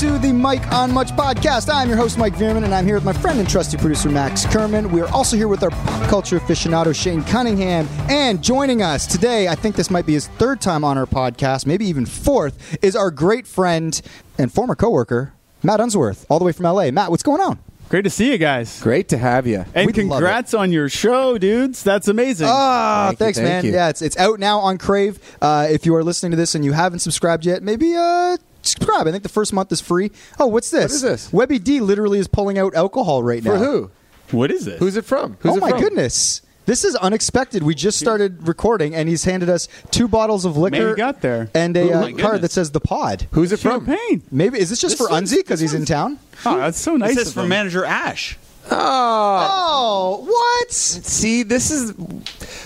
to the Mike on Much podcast. I'm your host, Mike Veerman, and I'm here with my friend and trusty producer, Max Kerman. We are also here with our pop culture aficionado, Shane Cunningham. And joining us today, I think this might be his third time on our podcast, maybe even fourth, is our great friend and former coworker, Matt Unsworth, all the way from LA. Matt, what's going on? Great to see you guys. Great to have you. And We'd congrats on your show, dudes. That's amazing. Ah, Thank you, thanks, thank man. you. Yeah, it's it's out now on Crave. Uh, if you are listening to this and you haven't subscribed yet, maybe uh, subscribe. I think the first month is free. Oh, what's this? What is this? Webby D literally is pulling out alcohol right now. For who? what is this? Who's it from? Who's oh it my from? goodness. This is unexpected. We just started recording, and he's handed us two bottles of liquor you got there. and a Oh, uh, card that says the pod. Who's it from? Champagne. Maybe is this just This for one's- Unzi because he's in town? Oh, that's so nice. This is of from. Manager Ash. Oh, Oh, what? see, this is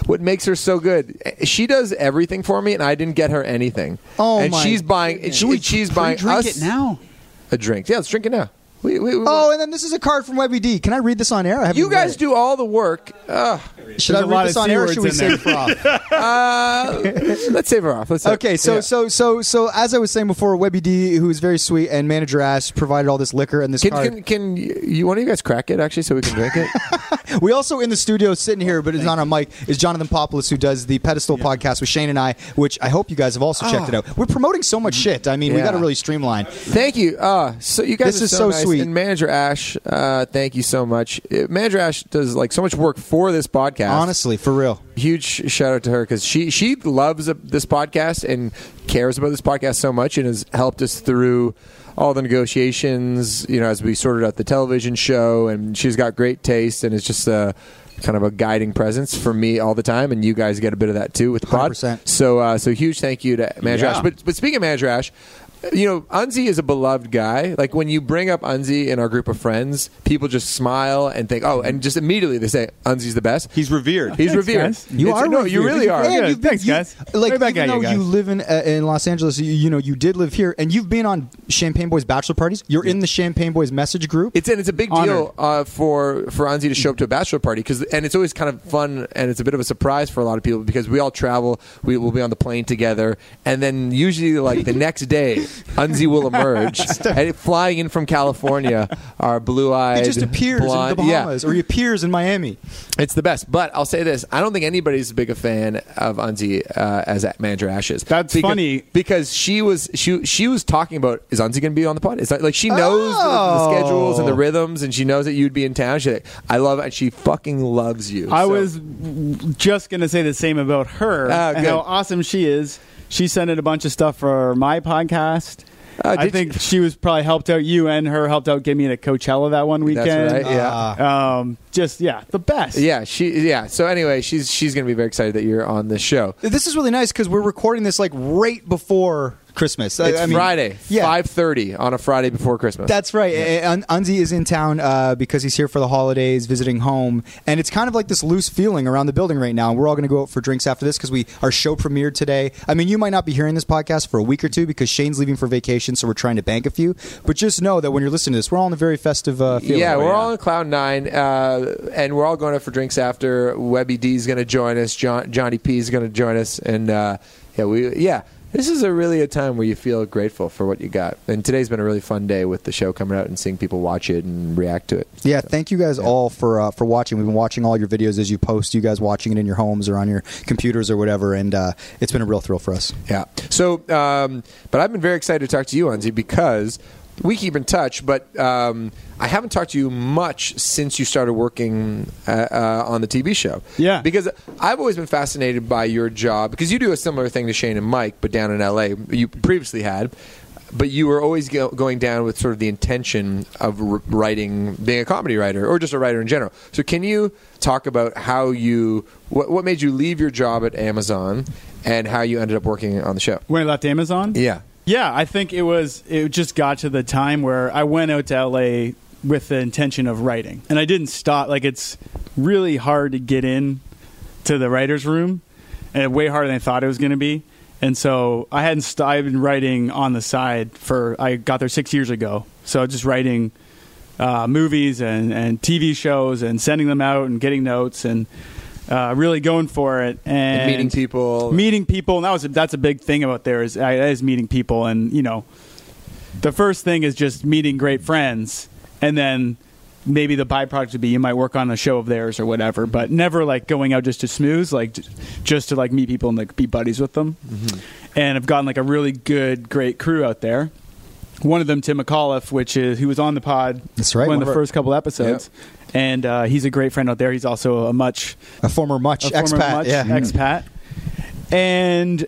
what makes her so good. She does everything for me, and I didn't get her anything. Oh, and my she's buying. goodness. She, she's buying Drink us it now. a drink. Yeah, let's drink it now. We, we, we- Oh, and then this is a card from Webby D. Can I read this on air? I you guys do all the work. Ugh. Should There's I a read this on air or should we in save there. it for off? Uh, let's save her off. Let's save- Okay, so yeah. so so so as I was saying before, Webby D, who is very sweet, and manager Ash provided all this liquor and this Can, card. can, can you one of you guys crack it actually so we can drink it? We also in the studio sitting here, but it's not on our mic, is Jonathan Popoulos, who does the Pedestal podcast with Shane and I, which I hope you guys have also checked it out. We're promoting so much shit. I mean, we Ah. Got to really streamline. Thank you. Uh, so you guys This are is so, so nice. sweet. And Manager Ash, uh, thank you so much. Uh, Manager Ash does like so much work for this podcast. Honestly, for real. huge shout out to her because she she loves uh, this podcast and cares about this podcast so much and has helped us through all the negotiations. You know, as we sorted out the television show, and she's got great taste and is just a kind of a guiding presence for me all the time. And you guys get a bit of that too with the pod. 100%. So uh, so huge thank you to Manager Yeah. Ash. But but speaking of Manager Ash. You know, Unzi is a beloved guy. Like when you bring up Unzi in our group of friends, people just smile and think, "Oh!" and just immediately they say, "Unzi's the best." He's revered. He's Thanks, revered. guys. You It's- are no, you really are. Yeah. And you've been- Thanks, you- guys. Like Right back even at you guys. you live in uh, in Los Angeles, you, you know you did live here, and you've been on Champagne Boys bachelor parties. You're in the Champagne Boys message group. It's and it's a big Honored. deal uh, for for Unzi to show up to a bachelor party because and it's always kind of fun and it's a bit of a surprise for a lot of people because we all travel, we will be on the plane together, and then usually like the next day, Unzi will emerge and flying in from California, our blue eyed. He just appears blonde, in the Bahamas, or he appears in Miami. It's the best. But I'll say this: I don't think anybody's as big a fan of Unzi uh, as manager Ashes. That's because, funny. because she was she she was talking about is Unzi going to be on the pod? Is that like she knows the, the Oh. schedules and the rhythms, and she knows that you'd be in town. She's like, I love it. And she fucking loves you. I So- was just going to say the same about her Ah, and good. how awesome she is. She sent in a bunch of stuff for my podcast. Oh, I think she? she was probably helped out you and her helped out get me to Coachella that one weekend. That's right. Yeah. Ah. Um, just yeah, the best. yeah, she yeah. So anyway, she's she's going to be very excited that you're on this show. This is really nice because we're recording this like right before Christmas. It's I mean, Friday, yeah. five thirty on a Friday before Christmas. That's right. And Unzi is in town uh, because he's here for the holidays, visiting home, and it's kind of like this loose feeling around the building right now. And we're all going to go out for drinks after this because we our show premiered today. I mean, you might not be hearing this podcast for a week or two because Shane's leaving for vacation, so we're trying to bank a few. But just know that when you're listening to this, we're all in a very festive uh, feeling. Yeah, right we're now. all on cloud nine, uh, and we're all going out for drinks after. Webby D is going to join us. John, Johnny P is going to join us, and uh, yeah, we yeah. This is a really a time where you feel grateful for what you got. And today's been a really fun day with the show coming out and seeing people watch it and react to it. Yeah, thank you guys all for uh, for watching. We've been watching all your videos as you post. You guys watching it in your homes or on your computers or whatever, and uh, it's been a real thrill for us. Yeah. So, um, but I've been very excited to talk to you, Unzi, because we keep in touch. But um, I haven't talked to you much since you started working uh, uh, on the TV show. Yeah. Because I've always been fascinated by your job because you do a similar thing to Shane and Mike, but down in LA. You previously had. But you were always go- going down with sort of the intention of r- writing, being a comedy writer, or just a writer in general. So, can you talk about how you, what, what made you leave your job at Amazon, and how you ended up working on the show? When I left Amazon. Yeah. Yeah, I think it was. It just got to the time where I went out to LA with the intention of writing, and I didn't stop. Like it's really hard to get in to the writers' room, and way harder than I thought it was going to be. And so I hadn't. St- I've been writing on the side for. I got there six years ago, so just writing uh, movies and, and TV shows and sending them out and getting notes and uh, really going for it and, And meeting people. meeting people, and that was that's a big thing about there is uh, is meeting people, and you know, the first thing is just meeting great friends, and then maybe the byproduct would be you might work on a show of theirs or whatever, but never like going out just to smooze, like just to like meet people and like be buddies with them. And I've gotten like a really good, great crew out there. One of them, Tim McAuliffe, which is who was on the pod. That's right, One one of of the first couple episodes, and uh, he's a great friend out there. He's also a much A former much a former expat. much yeah. expat. And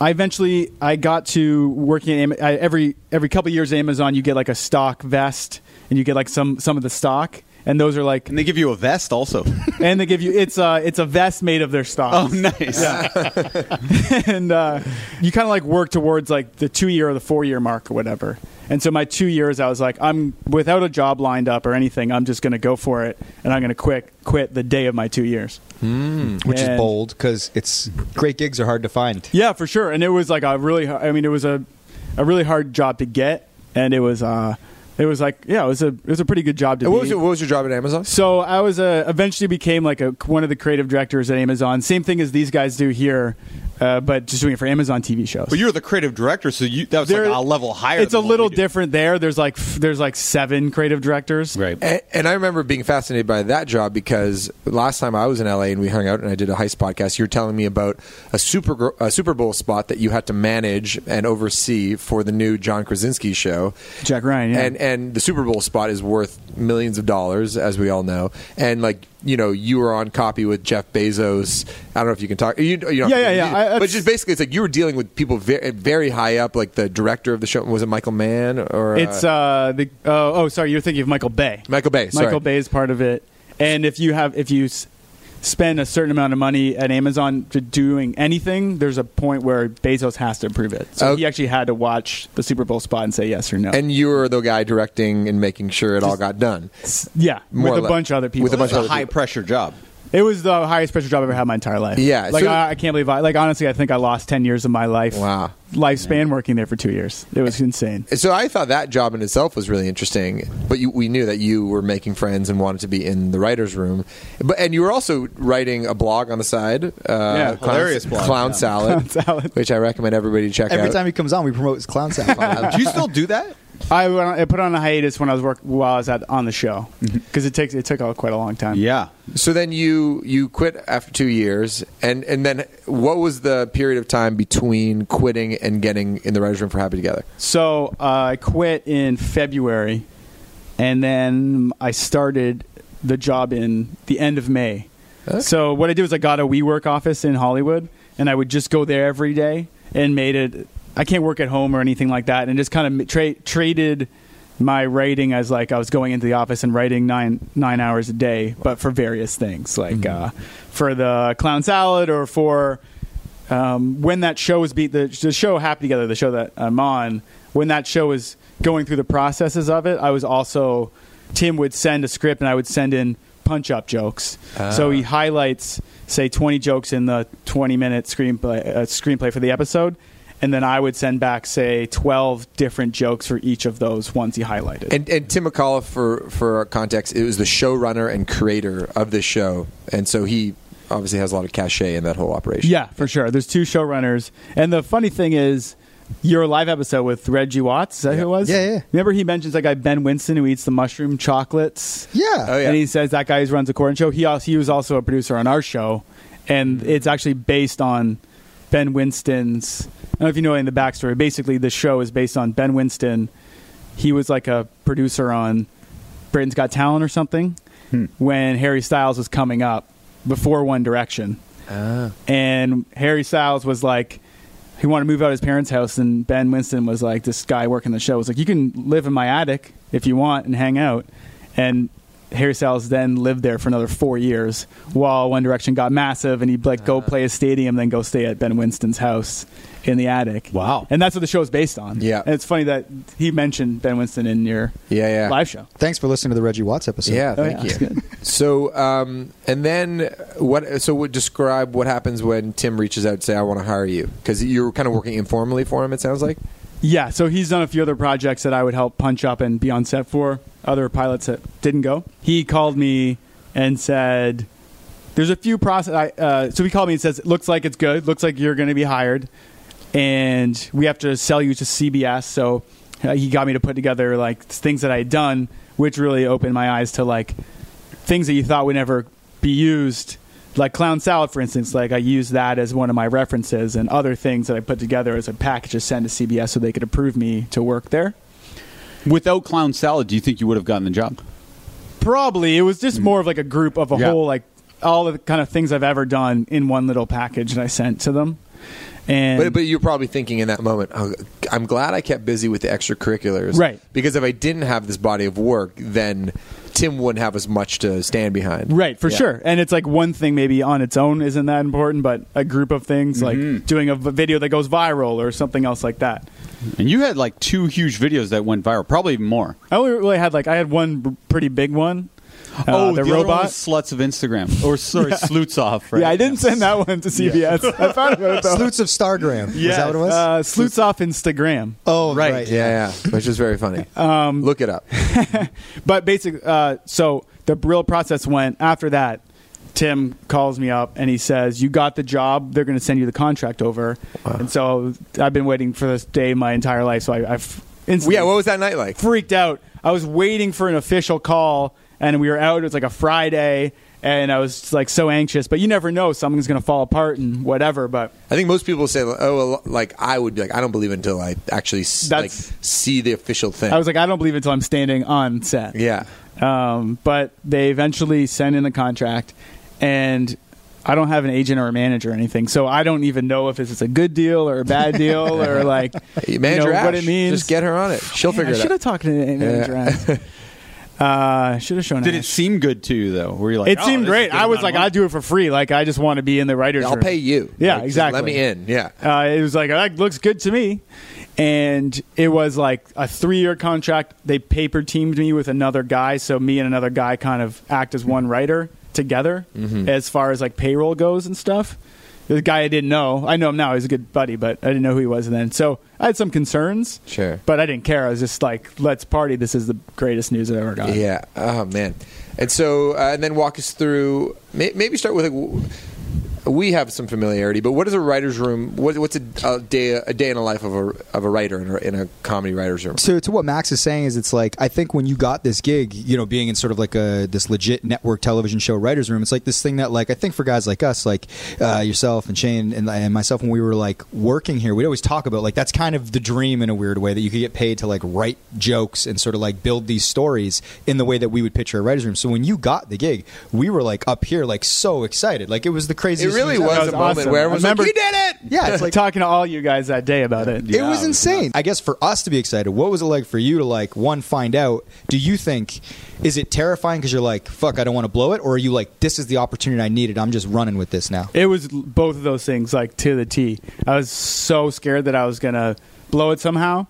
I eventually I got to working at Am- I, every every couple of years at Amazon. You get like a stock vest, and you get like some some of the stock, and those are like, And they give you a vest also. and they give you it's uh it's a vest made of their stock. oh, nice. and uh, you kind of like work towards like the two year or the four year mark or whatever. And so my two years, I was like, I'm without a job lined up or anything. I'm just going to go for it, and I'm going to quit quit the day of my two years. Which is bold because it's great gigs are hard to find. Yeah, for sure. And it was like a really, I mean, it was a, a really hard job to get, and it was, uh, it was like, yeah, it was a, it was a pretty good job to And be. what was your, what was your job at Amazon? so I was uh, eventually became like a one of the creative directors at Amazon. Same thing as these guys do here, uh, but just doing it for Amazon TV shows. But you're the creative director, so you that was There- like a level higher. It's a than what little different there. There's like f- there's like seven creative directors. right? And, and I remember being fascinated by that job because last time I was in LA and we hung out and I did a heist podcast, you were telling me about a super a Super Bowl spot that you had to manage and oversee for the new John Krasinski show. Jack Ryan, yeah. And and the Super Bowl spot is worth millions of dollars, as we all know. And like you know, you were on copy with Jeff Bezos. I don't know if you can talk. You, you Yeah, yeah, yeah. I- but just basically, it's like you were dealing with people very, very high up, like the director of the show. Was it Michael Mann or it's uh the oh oh sorry you're thinking of Michael Bay. Michael Bay? Sorry. Michael Bay is part of it. And if you have if you spend a certain amount of money at Amazon to doing anything, there's a point where Bezos has to approve it. So Oh. he actually had to watch the Super Bowl spot and say yes or no. And you were the guy directing and making sure it all got done. yeah, More with a bunch of other people. with a bunch of a high people. pressure job. It was the highest pressure job I've ever had in my entire life. Yeah, like so- I, I can't believe I like honestly I think I lost ten years of my life. Wow. lifespan working there for two years. It was insane. So I thought that job in itself was really interesting, but you, we knew that you were making friends and wanted to be in the writers' room. But and you were also writing a blog on the side. Uh, Yeah. Clown, Hilarious blog, Clown yeah. Salad, Clown Salad. which I recommend everybody to check Every out. Every time he comes on, we promote his clown salad. do you still do that? I, went I put on a hiatus when I was work while I was at, on the show because it takes it took uh, quite a long time. Yeah. so then you you quit after two years, and and then what was the period of time between quitting and getting in the writers' room for Happy Together? So uh, I quit in February, and then I started the job in the end of May. Okay. So what I did was I got a WeWork office in Hollywood, and I would just go there every day and made it. I can't work at home or anything like that, and just kind of tra- traded my writing as like I was going into the office and writing nine nine hours a day, but for various things like uh, for the clown salad or for um, when that show was beat the, the show Happy Together, the show that I'm on, when that show was going through the processes of it, I was also Tim would send a script and I would send in punch up jokes. So he highlights say 20 jokes in the 20 minute screenplay uh, screenplay for the episode. And then I would send back, say, 12 different jokes for each of those ones he highlighted. And, and Tim McAuliffe, for for context, it was the showrunner and creator of this show, and so he obviously has a lot of cachet in that whole operation. Yeah, for sure. There's two showrunners, and the funny thing is, your live episode with Reggie Watts. Is that who it was? Yeah, yeah. Remember he mentions that guy Ben Winston who eats the mushroom chocolates. yeah. Oh, yeah. And he says that guy runs the Corden Show. He also, he was also a producer on our show, and mm-hmm. it's actually based on Ben Winston's. I don't know if you know any of the backstory. Basically, the show is based on Ben Winston. He was like a producer on Britain's Got Talent or something hmm. when Harry Styles was coming up before One Direction. Ah. And Harry Styles was like, he wanted to move out of his parents' house, and Ben Winston was like, this guy working the show was like, you can live in my attic if you want and hang out, and Harry Styles then lived there for another four years while One Direction got massive, and he'd like go ah. play a stadium, then go stay at Ben Winston's house in the attic. Wow. and that's what the show is based on. Yeah. and it's funny that he mentioned Ben Winston in your Yeah, yeah. live show. Thanks for listening to the Reggie Watts episode. Yeah, Oh, thank yeah, you. So, um, and then what? So, would describe what happens when Tim reaches out and say, "I want to hire you," because you're kind of working informally for him. It sounds like. Yeah, so he's done a few other projects that I would help punch up and be on set for, other pilots that didn't go. He called me and said, There's a few process. I, uh, so he called me and says, It looks like it's good. Looks like you're going to be hired. And we have to sell you to CBS. So uh, he got me to put together like things that I had done, which really opened my eyes to like things that you thought would never be used. Like clown salad, for instance, like I used that as one of my references, and other things that I put together as a package to send to CBS so they could approve me to work there. Without clown salad, do you think you would have gotten the job? Probably it was just more of like a group of a Yeah. whole like all the kind of things I've ever done in one little package that I sent to them. And But, but you're probably thinking in that moment, oh, I'm glad I kept busy with the extracurriculars. Right. Because if I didn't have this body of work, then Tim wouldn't have as much to stand behind. Right, for Yeah. sure. And it's like one thing maybe on its own isn't that important, but a group of things Mm-hmm. like doing a video that goes viral or something else like that. And you had like two huge videos that went viral, probably even more. I only really had like I had one pretty big one. Uh, oh, the, other one robot. was sluts of Instagram, or sorry, sleuts off. Right? Yeah, I didn't send that one to CBS. I thought about it though. Sleuts of Stargram. Is that what it was? Uh, Sleuts off Instagram. oh, right. right. Yeah, yeah. Which is very funny. Um, Look it up. But basically, uh, so the real process went after that. Tim calls me up and he says, "You got the job. They're going to send you the contract over." And so I've been waiting for this day my entire life. So I, I've instantly yeah, what was that night like? freaked out. I was waiting for an official call, and we were out. It was like a Friday, and I was just, like so anxious. But you never know; something's going to fall apart and whatever. But I think most people say, "Oh, well, like I would be like, I don't believe until I actually s- like That's- see the official thing." I was like, I don't believe it until I'm standing on set. yeah, Um, but they eventually send in the contract, and I don't have an agent or a manager or anything, so I don't even know if this is a good deal or a bad deal or like Hey, you manager know, what Ash, it means. Just get her on it. She'll Man, figure I it should out. have talked to manager. Ash. Uh, should have shown. It. Did it seem good to you though? Were you like, It oh, seemed this is a great. I was like, I money? do it for free. Like, I just want to be in the writers' I'll room. pay you. Yeah, Like, exactly. Let me in. Yeah. Uh, it was like that looks good to me, and it was like a three-year contract. They paper teamed me with another guy, so me and another guy kind of act as one writer together Mm-hmm. as far as like payroll goes and stuff. The guy I didn't know, I know him now. He's a good buddy, but I didn't know who he was then. So I had some concerns, Sure. but I didn't care. I was just like, "Let's party! This is the greatest news I've ever got." Yeah. Oh man. And so, uh, and then walk us through. May, maybe start with like. We have some familiarity, but what is a writer's room? What, what's a, a day a day in the life of a of a writer in a, in a comedy writer's room? So to what Max is saying is it's like I think when you got this gig, you know, being in sort of like a this legit network television show writers room, it's like this thing that like I think for guys like us, like uh, yourself and Shane and, and myself, when we were like working here, we'd always talk about like that's kind of the dream in a weird way that you could get paid to like write jokes and sort of like build these stories in the way that we would picture a writers room. So when you got the gig, we were like up here like so excited, like it was the craziest. It craziest. really was, was a moment awesome. where I everyone's like, remember- "You did it!" Yeah, it's like talking to all you guys that day about it. it was Yeah. insane. I guess for us to be excited, what was it like for you to like one find out? Do you think is it terrifying because you're like, fuck, I don't want to blow it, or are you like, this is the opportunity I needed? I'm just running with this now. It was both of those things, like to the T. I was so scared that I was gonna blow it somehow,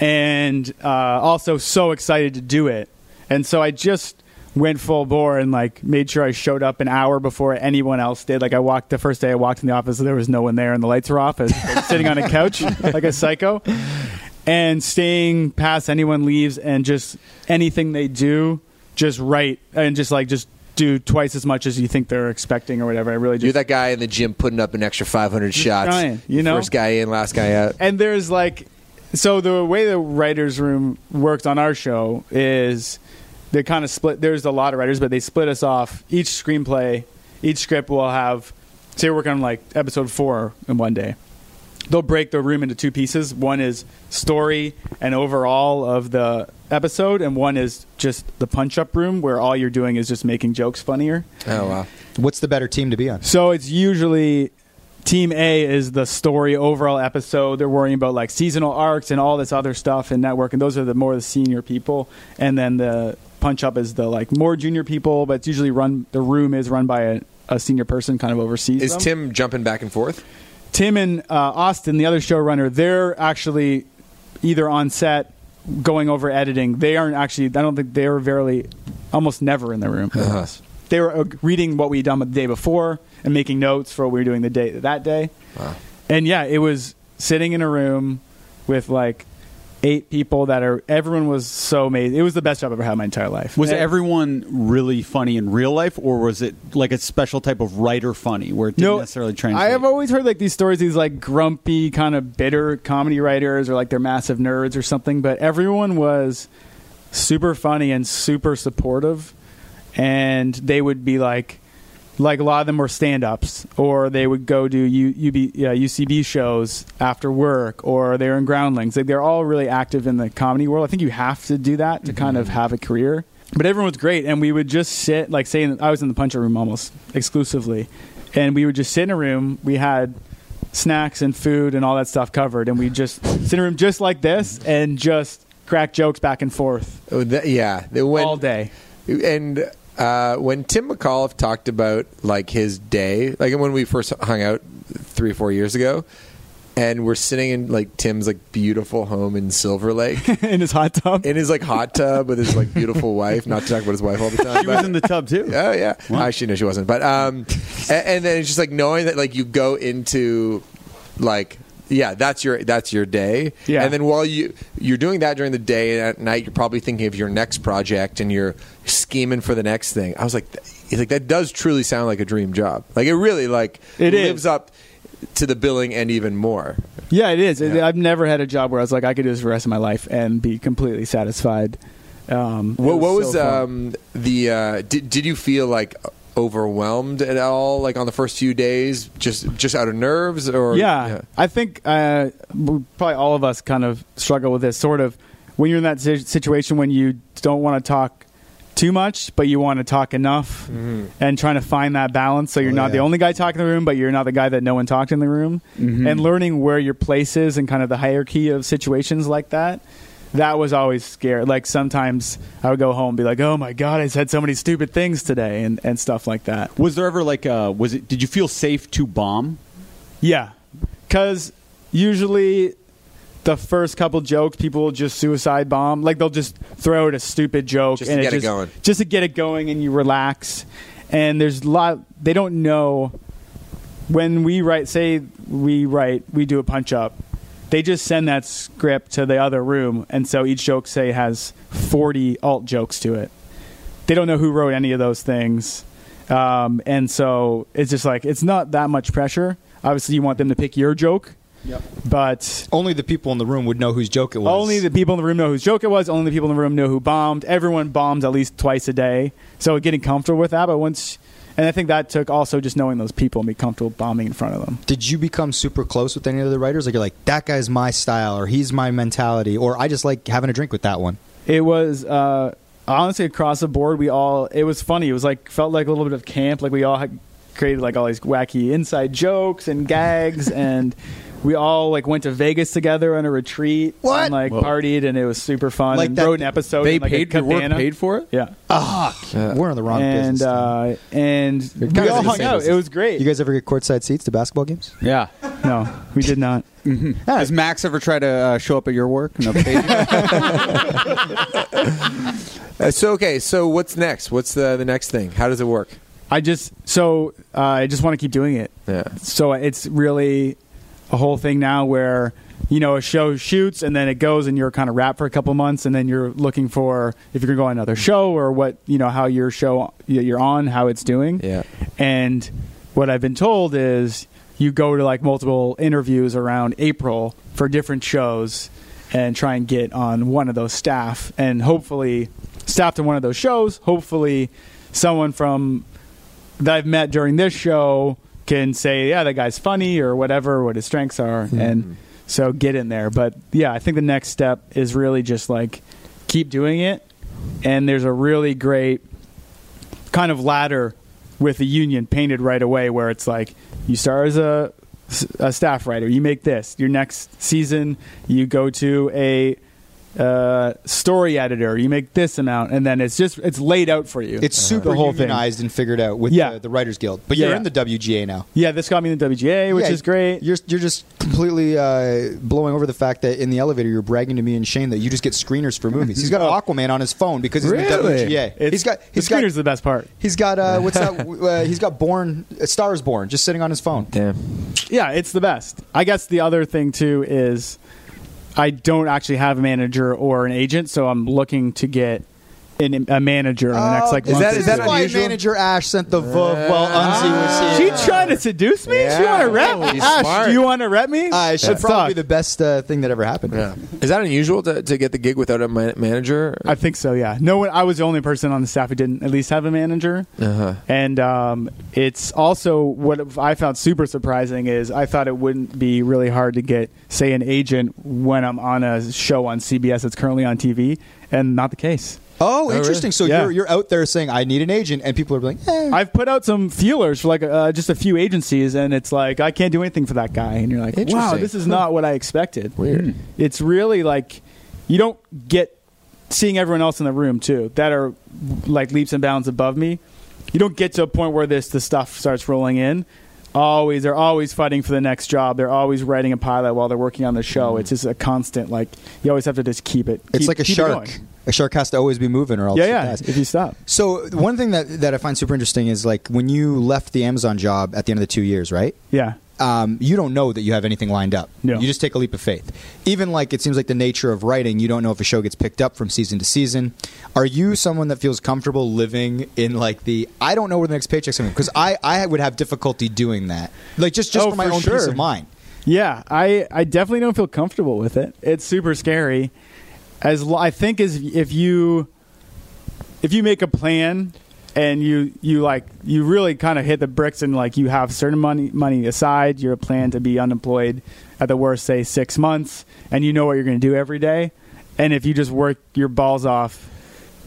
and uh, also so excited to do it. And so I just went full bore and like made sure I showed up an hour before anyone else did. Like I walked the first day I walked in the office, there was no one there, and the lights were off. I was sitting on a couch like a psycho, and staying past anyone leaves, and just anything they do, just right and just like just. Do twice as much as you think they're expecting, or whatever. I really just You're that guy in the gym putting up an extra 500 shots. trying, you know? first guy in, last guy out. and there's like so the way the writers room works on our show is they kind of split there's a lot of writers but they split us off each screenplay each script will have say we're working on like episode four in one day they'll break the room into two pieces one is story and overall of the episode and one is just the punch up room where all you're doing is just making jokes funnier Oh wow. What's the better team to be on? so it's usually team A is the story overall episode. They're worrying about like seasonal arcs and all this other stuff and network, and those are the more the senior people. And then the punch up is the like more junior people, but it's usually run. The room is run by a, a senior person, kind of oversees. Is them. Tim jumping back and forth? Tim and uh, Austin, the other showrunner, they're actually either on set going over editing. They aren't actually. I don't think they were very, almost never in the room. us. They were uh, reading what we'd done the day before and making notes for what we were doing the day that day. Wow. And yeah, it was sitting in a room with like eight people that are everyone was so amazing. It was the best job I've ever had in my entire life. Was And- everyone really funny in real life, or was it like a special type of writer funny where it didn't necessarily translate? I have always heard like these stories, these like grumpy, kind of bitter comedy writers, or like they're massive nerds or something. But everyone was super funny and super supportive, and they would be like, like a lot of them were stand-ups, or they would go do U, UB, yeah, UCB shows after work, or they're in Groundlings. Like they're all really active in the comedy world. I think you have to do that to kind of mm-hmm. have a career. But everyone was great, and we would just sit, like, say, in, I was in the puncher room almost exclusively, and we would just sit in a room. We had snacks and food and all that stuff covered, and we just sit in a room just like this and just crack jokes back and forth Oh, that- yeah, when, all day. And uh, when Tim McAuliffe talked about like his day, like when we first hung out three or four years ago, and we're sitting in like Tim's like beautiful home in Silver Lake. in his hot tub. In his like hot tub with his like beautiful wife, not to talk about his wife all the time. She was in the tub too. Oh yeah, actually no, she wasn't. But um, and, and then it's just like knowing that like you go into like yeah, that's your that's your day. Yeah. and then while you you're doing that during the day and at night, you're probably thinking of your next project and you're scheming for the next thing. I was like, like that does truly sound like a dream job. Like it really like it lives up to the billing and even more. Yeah, it is. Yeah. I've never had a job where I was like, I could do this for the rest of my life and be completely satisfied. Um, What, what was so um, the? Uh, did did you feel like overwhelmed at all? Like on the first few days, just just out of nerves, or? Yeah, I think uh, probably all of us kind of struggle with this sort of when you're in that situation when you don't want to talk too much, but you want to talk enough, and trying to find that balance so you're Oh, not the only guy talking in the room, but you're not the guy that no one talked in the room, and learning where your place is and kind of the hierarchy of situations like that. That was always scary. Like sometimes I would go home and be like, "Oh my god, I said so many stupid things today," and, and stuff like that. Was there ever like uh was it did you feel safe to bomb? Yeah, because usually the first couple jokes, people will just suicide bomb. Like they'll just throw out a stupid joke Just and to get it just, going. just to get it going, and you relax. And there's a lot. They don't know when we write. Say we write, we do a punch up. They just send that script to the other room, and so each joke say has 40 alt jokes to it. They don't know who wrote any of those things. Um, and so it's just like it's not that much pressure. Obviously, you want them to pick your joke, but Only the people in the room would know whose joke it was. only the people in the room know whose joke it was. Only the people in the room know who bombed. Everyone bombs at least twice a day, so getting comfortable with that. But once, and I think that took also just knowing those people and be comfortable bombing in front of them. Did you become super close with any of the writers? Like you're like that guy's my style, or he's my mentality, or I just like having a drink with that one. It was uh, honestly across the board. We all it was funny. It was like felt like a little bit of camp. Like we all had created like all these wacky inside jokes and gags, and we all like went to Vegas together on a retreat. What? And, like partied, and it was super fun. Like and that- wrote an episode. They in, like, a paid your work cabana. paid for it. Yeah. Ah, We're on the wrong and business. uh, and we kind all in the hung same out. business. It was great. you guys ever get courtside seats to basketball games? Yeah. no, we did not. Has Max ever tried to uh, show up at your work? No, Uh, so okay, so what's next? What's the the next thing? How does it work? I just so uh, I just want to keep doing it. Yeah. So it's really a whole thing now where you know a show shoots and then it goes and you're kind of wrapped for a couple months and then you're looking for if you're going to go on another show or what you know how your show you're on how it's doing. Yeah. And what I've been told is you go to like multiple interviews around April for different shows and try and get on one of those staff and hopefully staff to one of those shows. Hopefully someone from that I've met during this show can say, yeah, that guy's funny or whatever, what his strengths are. Hmm. And so get in there. But yeah, I think the next step is really just like keep doing it. And there's a really great kind of ladder with the union painted right away where it's like you start as a, a staff writer, you make this. Your next season, you go to a uh, story editor, you make this amount, and then it's just it's laid out for you. It's super the whole thing. unionized and figured out with Yeah. the, the Writers Guild. But you're Yeah. in the WGA now. Yeah, this got me in the WGA, which Yeah, is great. You're you're just completely uh, blowing over the fact that in the elevator you're bragging to me and Shane that you just get screeners for movies. He's got Aquaman on his phone because he's in the Really? WGA. It's, he's got the he's got screener's the best part. he's got uh, what's that? Uh, he's got Born uh, Stars Born just sitting on his phone. Damn. Yeah, it's the best. I guess the other thing too is I don't actually have a manager or an agent, so I'm looking to get an, a manager on the next like Is month that- or is two. that That's why unusual? manager Ash sent the Veuve while Unzi was here. She trying to seduce me? She Yeah. want to rep? She's Ash, smart. do you want to rep me? Uh, she'd Let's probably talk. be the best uh, thing that ever happened. Yeah. Is that unusual to, to get the gig without a ma- manager? I think so. Yeah. No one. I was the only person on the staff who didn't at least have a manager. Uh-huh. And um, it's also what I found super surprising is I thought it wouldn't be really hard to get, say, an agent when I'm on a show on CBS that's currently on TV, and not the case. Oh, really? interesting. So Yeah. you're you're out there saying I need an agent, and people are like, eh. I've put out some feelers for like uh, just a few agencies, and it's like I can't do anything for that guy, and you're like, wow, Interesting. this is not what I expected. Weird. It's really like you don't get seeing everyone else in the room too that are like leaps and bounds above me. You don't get to a point where this the stuff starts rolling in. Always, they're always fighting for the next job. They're always writing a pilot while they're working on the show. It's just a constant like you always have to just keep it. it's keep- like a keep it shark. going. A shark has to always be moving, or else Yeah, it yeah. dies. If you stop. So one thing that that I find super interesting is like when you left the Amazon job at the end of the two years, right? Yeah. Um, you don't know that you have anything lined up. No. You just take a leap of faith. Even like it seems like the nature of writing, you don't know if a show gets picked up from season to season. Are you someone that feels comfortable living in like the I don't know where the next paycheck's coming? Because I I would have difficulty doing that. Like just just Oh, for my for own peace of mind. Yeah, I, I definitely don't feel comfortable with it. It's super scary. As lo- I think as if you if you make a plan and you you like you really kind of hit the bricks and like you have certain money money aside, your plan to be unemployed at the worst say 6 months and you know what you're going to do every day and if you just work your balls off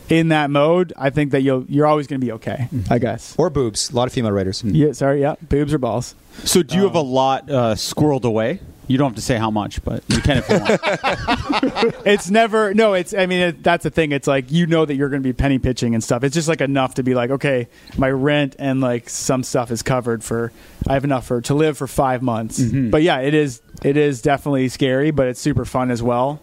in that mode, I think that you'll you're always going to be okay, I guess. Or boobs. A lot of female writers. Yeah, sorry, yeah, boobs or balls. So do you have a lot uh, squirreled away? You don't have to say how much, but you can if you want. it's never no it's i mean it, that's the thing. It's like you know that you're going to be penny pitching and stuff. It's just like enough to be like okay my rent and like some stuff is covered for i have enough for to live for five months. Mm-hmm. But yeah it is it is definitely scary but it's super fun as well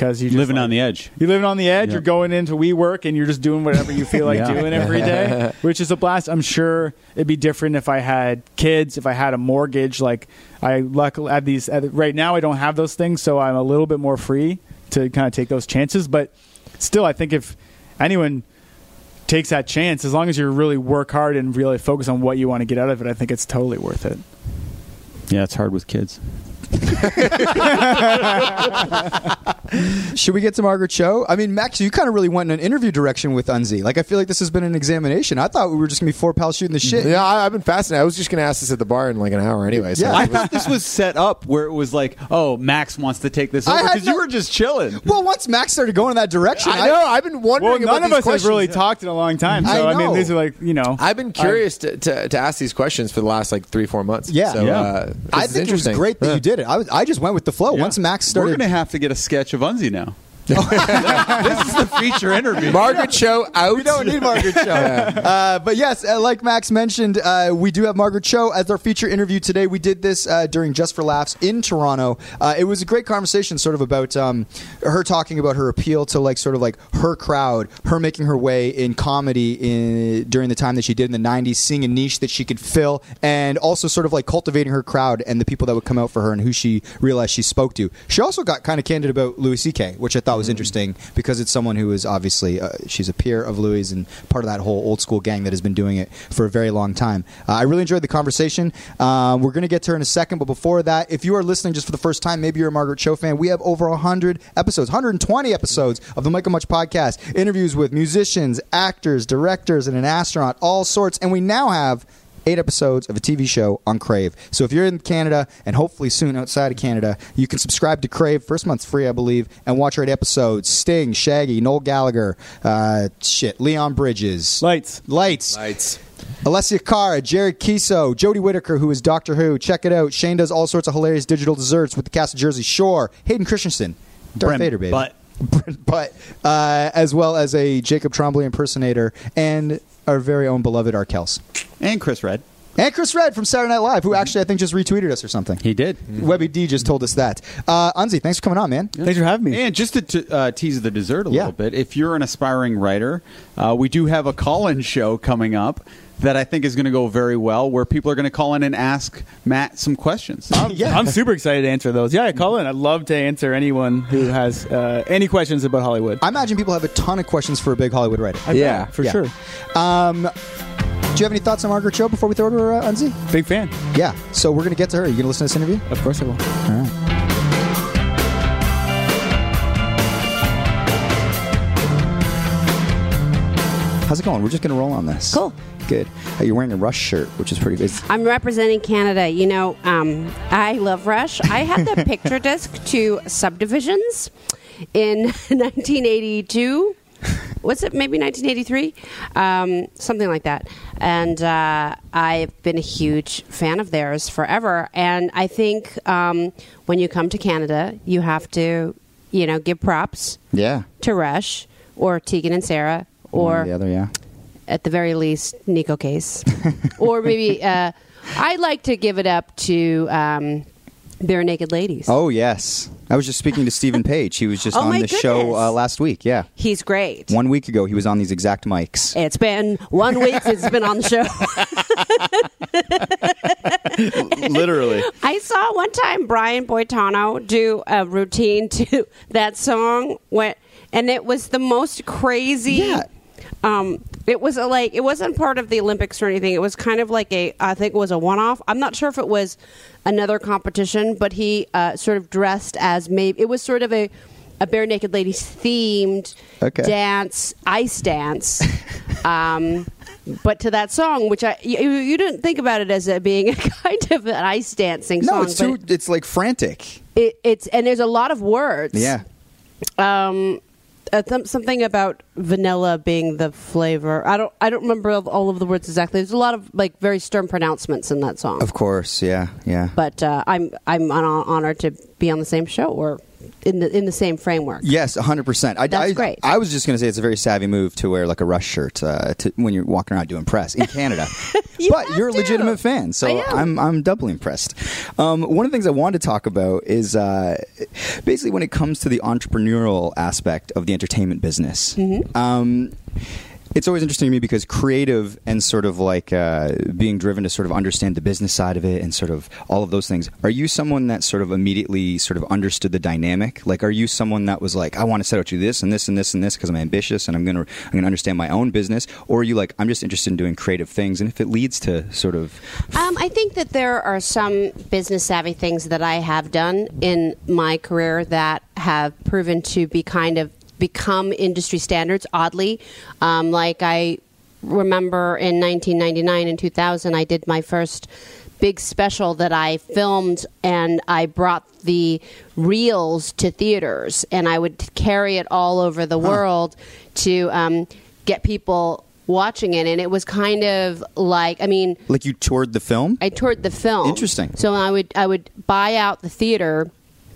because you just Living like- on the edge. you're living on the edge. Yeah. You're going into WeWork and you're just doing whatever you feel like Yeah. doing every day, which is a blast. I'm sure it'd be different if I had kids, if I had a mortgage. Like I luckily at these at, right now, I don't have those things, so I'm a little bit more free to kind of take those chances. But still, I think if anyone takes that chance, as long as you really work hard and really focus on what you want to get out of it, I think it's totally worth it. Yeah, it's hard with kids. Should we get to Margaret Cho? I mean, Max, you kind of really went in an interview direction with Unzi. Like, I feel like this has been an examination. I thought we were just gonna be four pals shooting the shit. Yeah, I, I've been fascinated. I was just going to ask this at the bar in like an hour anyway. So Yeah. I thought this was set up where it was like, oh, Max wants to take this I over had because no- you were just chilling. Well, once Max started going in that direction, I know. I've been wondering Well, about none of these us questions. have really talked in a long time, so I I, mean, these are like you know. I've been curious to, to, to ask these questions for the last like three, four months. Yeah. So, Yeah. Uh, I think it was great that Yeah. you did it. I was, I just went with the flow. Yeah. Once Max started, We're going to have to get a sketch of Unzi now. this is the feature interview. Margaret Cho out. we don't need Margaret Cho. uh, but yes, uh, like Max mentioned, uh, we do have Margaret Cho as our feature interview today. We did this uh, during Just for Laughs in Toronto. Uh, it was a great conversation, sort of about um, her talking about her appeal to like sort of like her crowd, her making her way in comedy in during the time that she did in the '90s, seeing a niche that she could fill, and also sort of like cultivating her crowd and the people that would come out for her and who she realized she spoke to. She also got kind of candid about Louis C.K., which I thought was interesting because it's someone who is obviously uh, she's a peer of Louis and part of that whole old school gang that has been doing it for a very long time. Uh, I really enjoyed the conversation. Um, we're going to get to her in a second, but before that, if you are listening just for the first time, maybe you're a Margaret Cho fan, we have over 100 episodes, 120 episodes of the Mike on Much podcast, interviews with musicians, actors, directors, and an astronaut, all sorts, and we now have eight episodes of a TV show on Crave. So if you're in Canada and hopefully soon outside of Canada, you can subscribe to Crave. First month's free, I believe, and watch our eight episodes. Sting, Shaggy, Noel Gallagher, uh, shit, Leon Bridges, Lights. Lights, Lights. Alessia Cara, Jared Keeso, Jodie Whittaker, who is Doctor Who. Check it out. Shane does all sorts of hilarious digital desserts with the cast of Jersey Shore. Hayden Christensen, Darth Brent Vader, baby. Butt. Brent Butt, uh, as well as a Jacob Tremblay impersonator and our very own beloved Arkells. And Chris Redd. And Chris Redd from Saturday Night Live, who actually I think just retweeted us or something. He did. Webby D just told us that. Uh, Unzi, thanks for coming on, man. Thanks for having me. And just to t- uh, tease the dessert a Yeah. little bit, if you're an aspiring writer, uh, we do have a call-in show coming up that I think is going to go very well, where people are going to call in and ask Matt some questions. yeah. I'm super excited to answer those. Yeah, call in. I'd love to answer anyone who has uh, any questions about Hollywood. I imagine people have a ton of questions for a big Hollywood writer. I Yeah. bet, for Yeah. sure. Um, do you have any thoughts on Margaret Cho before we throw to her, uh, Unzi? Big fan. Yeah. So we're going to get to her. You going to listen to this interview? Of course I will. All right. How's it going? We're just going to roll on this. Cool. Good. Uh, you're wearing a Rush shirt, which is pretty. good. I'm representing Canada. You know, um, I love Rush. I had the picture disc to Subdivisions in 1982. Was it maybe 1983? Um, something like that. And uh, I've been a huge fan of theirs forever. And I think um, when you come to Canada, you have to, you know, give props yeah. to Rush or Tegan and Sara One or the other, yeah. at the very least, Neko Case, or maybe uh, I like to give it up to um, Barenaked Ladies. Oh yes, I was just speaking to Steven Page. He was just Oh, on the show uh, last week. Yeah, He's great. one week ago he was on these exact mics. It's been one week since it's been on the show. Literally. I saw one time Brian Boitano do a routine to that song, when, and it was the most crazy. Yeah. Um, it was a, like it wasn't part of the Olympics or anything. It was kind of like a I think it was a one off. I'm not sure if it was another competition, but he uh, sort of dressed as maybe it was sort of a a Barenaked Ladies themed Okay. dance, ice dance. um, but to that song, which I you, you didn't think about it as a, being a kind of an ice dancing No, song. it's too. It's like frantic. it, it's and there's a lot of words. Yeah. Um, uh, th- something about vanilla being the flavor. I don't. I don't remember all of the words exactly. There's a lot of like very stern pronouncements in that song. Of course. Yeah. Yeah. But uh, I'm I'm hon- honored to be on the same show or in the in the same framework. Yes, hundred percent. I, That's I, great. I was just going to say it's a very savvy move to wear like a Rush shirt uh, to, when you're walking around doing press in Canada. You but you're a legitimate fan, so. I'm I'm doubly impressed. Um, one of the things I wanted to talk about is uh, basically when it comes to the entrepreneurial aspect of the entertainment business. Mm-hmm. Um, it's always interesting to me because creative and sort of like uh, being driven to sort of understand the business side of it and sort of all of those things. Are you someone that sort of immediately sort of understood the dynamic? Like, are you someone that was like, I want to set out to do this and this and this and this because I'm ambitious and I'm gonna I'm gonna understand my own business? Or are you like, I'm just interested in doing creative things and if it leads to sort of Um, I think that there are some business savvy things that I have done in my career that have proven to be kind of become industry standards. Oddly, um, like I remember in 1999 and 2000, I did my first big special that I filmed and I brought the reels to theaters and I would carry it all over the world to um, get people watching it and it was kind of like I mean like you toured the film? I toured the film. Interesting. So I would I would buy out the theater,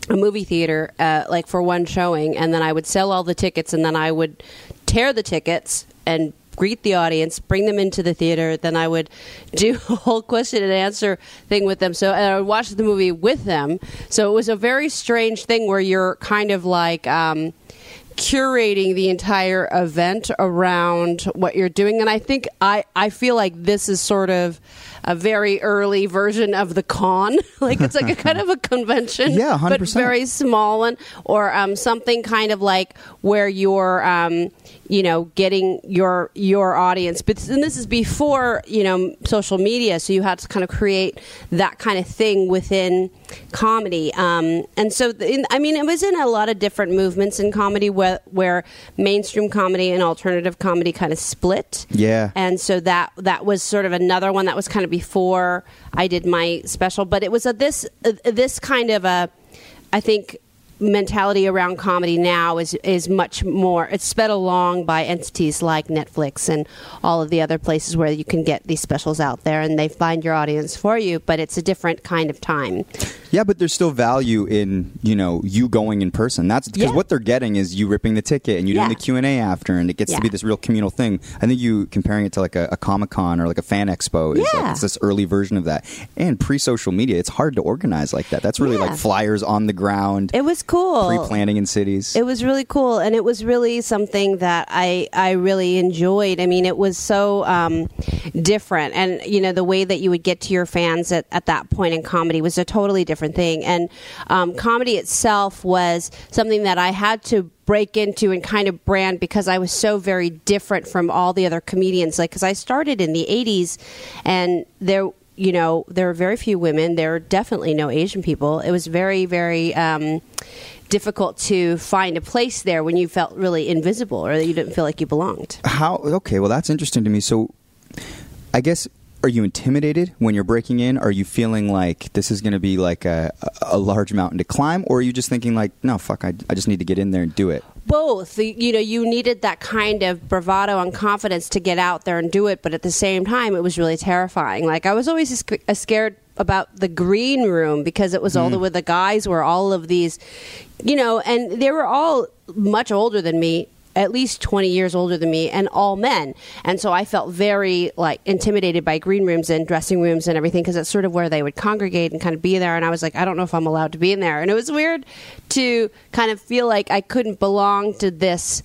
a movie theater, uh, like for one showing, and then I would sell all the tickets, and then I would tear the tickets and greet the audience, bring them into the theater. Then I would do a whole question and answer thing with them. So I would watch the movie with them. So it was a very strange thing where you're kind of like. Um, curating the entire event around what you're doing and i think i i feel like this is sort of a very early version of the con like it's like a kind of a convention Yeah, but 100%. very small one or um, something kind of like where you're um, you know getting your your audience but and this is before you know social media so you had to kind of create that kind of thing within comedy um, and so in, i mean it was in a lot of different movements in comedy where, where mainstream comedy and alternative comedy kind of split Yeah. and so that that was sort of another one that was kind of before I did my special, but it was a this this kind of a I think mentality around comedy now is is much more it's sped along by entities like Netflix and all of the other places where you can get these specials out there and they find your audience for you but it's a different kind of time Yeah, but there's still value in you know you going in person. That's because Yeah. what they're getting is you ripping the ticket and you doing Yeah. the Q and A after, and it gets to be this real communal thing. I think you comparing it to like a, a Comic Con or like a fan expo is Yeah. like it's this early version of that. And pre social media, it's hard to organize like that. That's really Yeah. like flyers on the ground, it was cool pre planning in cities. It was really cool, and it was really something that I I really enjoyed. I mean, it was so um, different, and you know the way that you would get to your fans at, at that point in comedy was a totally different thing. And um, comedy itself was something that I had to break into and kind of brand because I was so very different from all the other comedians. Like, because I started in the '80s, and there you know, there were very few women. There were definitely no Asian people. It was very, very um, difficult to find a place there when you felt really invisible or that you didn't feel like you belonged. How? Okay, well that's interesting to me. So, I guess are you intimidated when you're breaking in? Are you feeling like this is going to be like a, a large mountain to climb, or are you just thinking like, no, fuck, I, I just need to get in there and do it? Both. You know, you needed that kind of bravado and confidence to get out there and do it, but at the same time, it was really terrifying. Like, I was always uh, scared about the green room because it was all the where the guys were all of these, you know, and they were all much older than me. At least 20 years older than me, and all men. And so I felt very like intimidated by green rooms and dressing rooms and everything because that's sort of where they would congregate and kind of be there. And I was like, I don't know if I'm allowed to be in there. And it was weird to kind of feel like I couldn't belong to this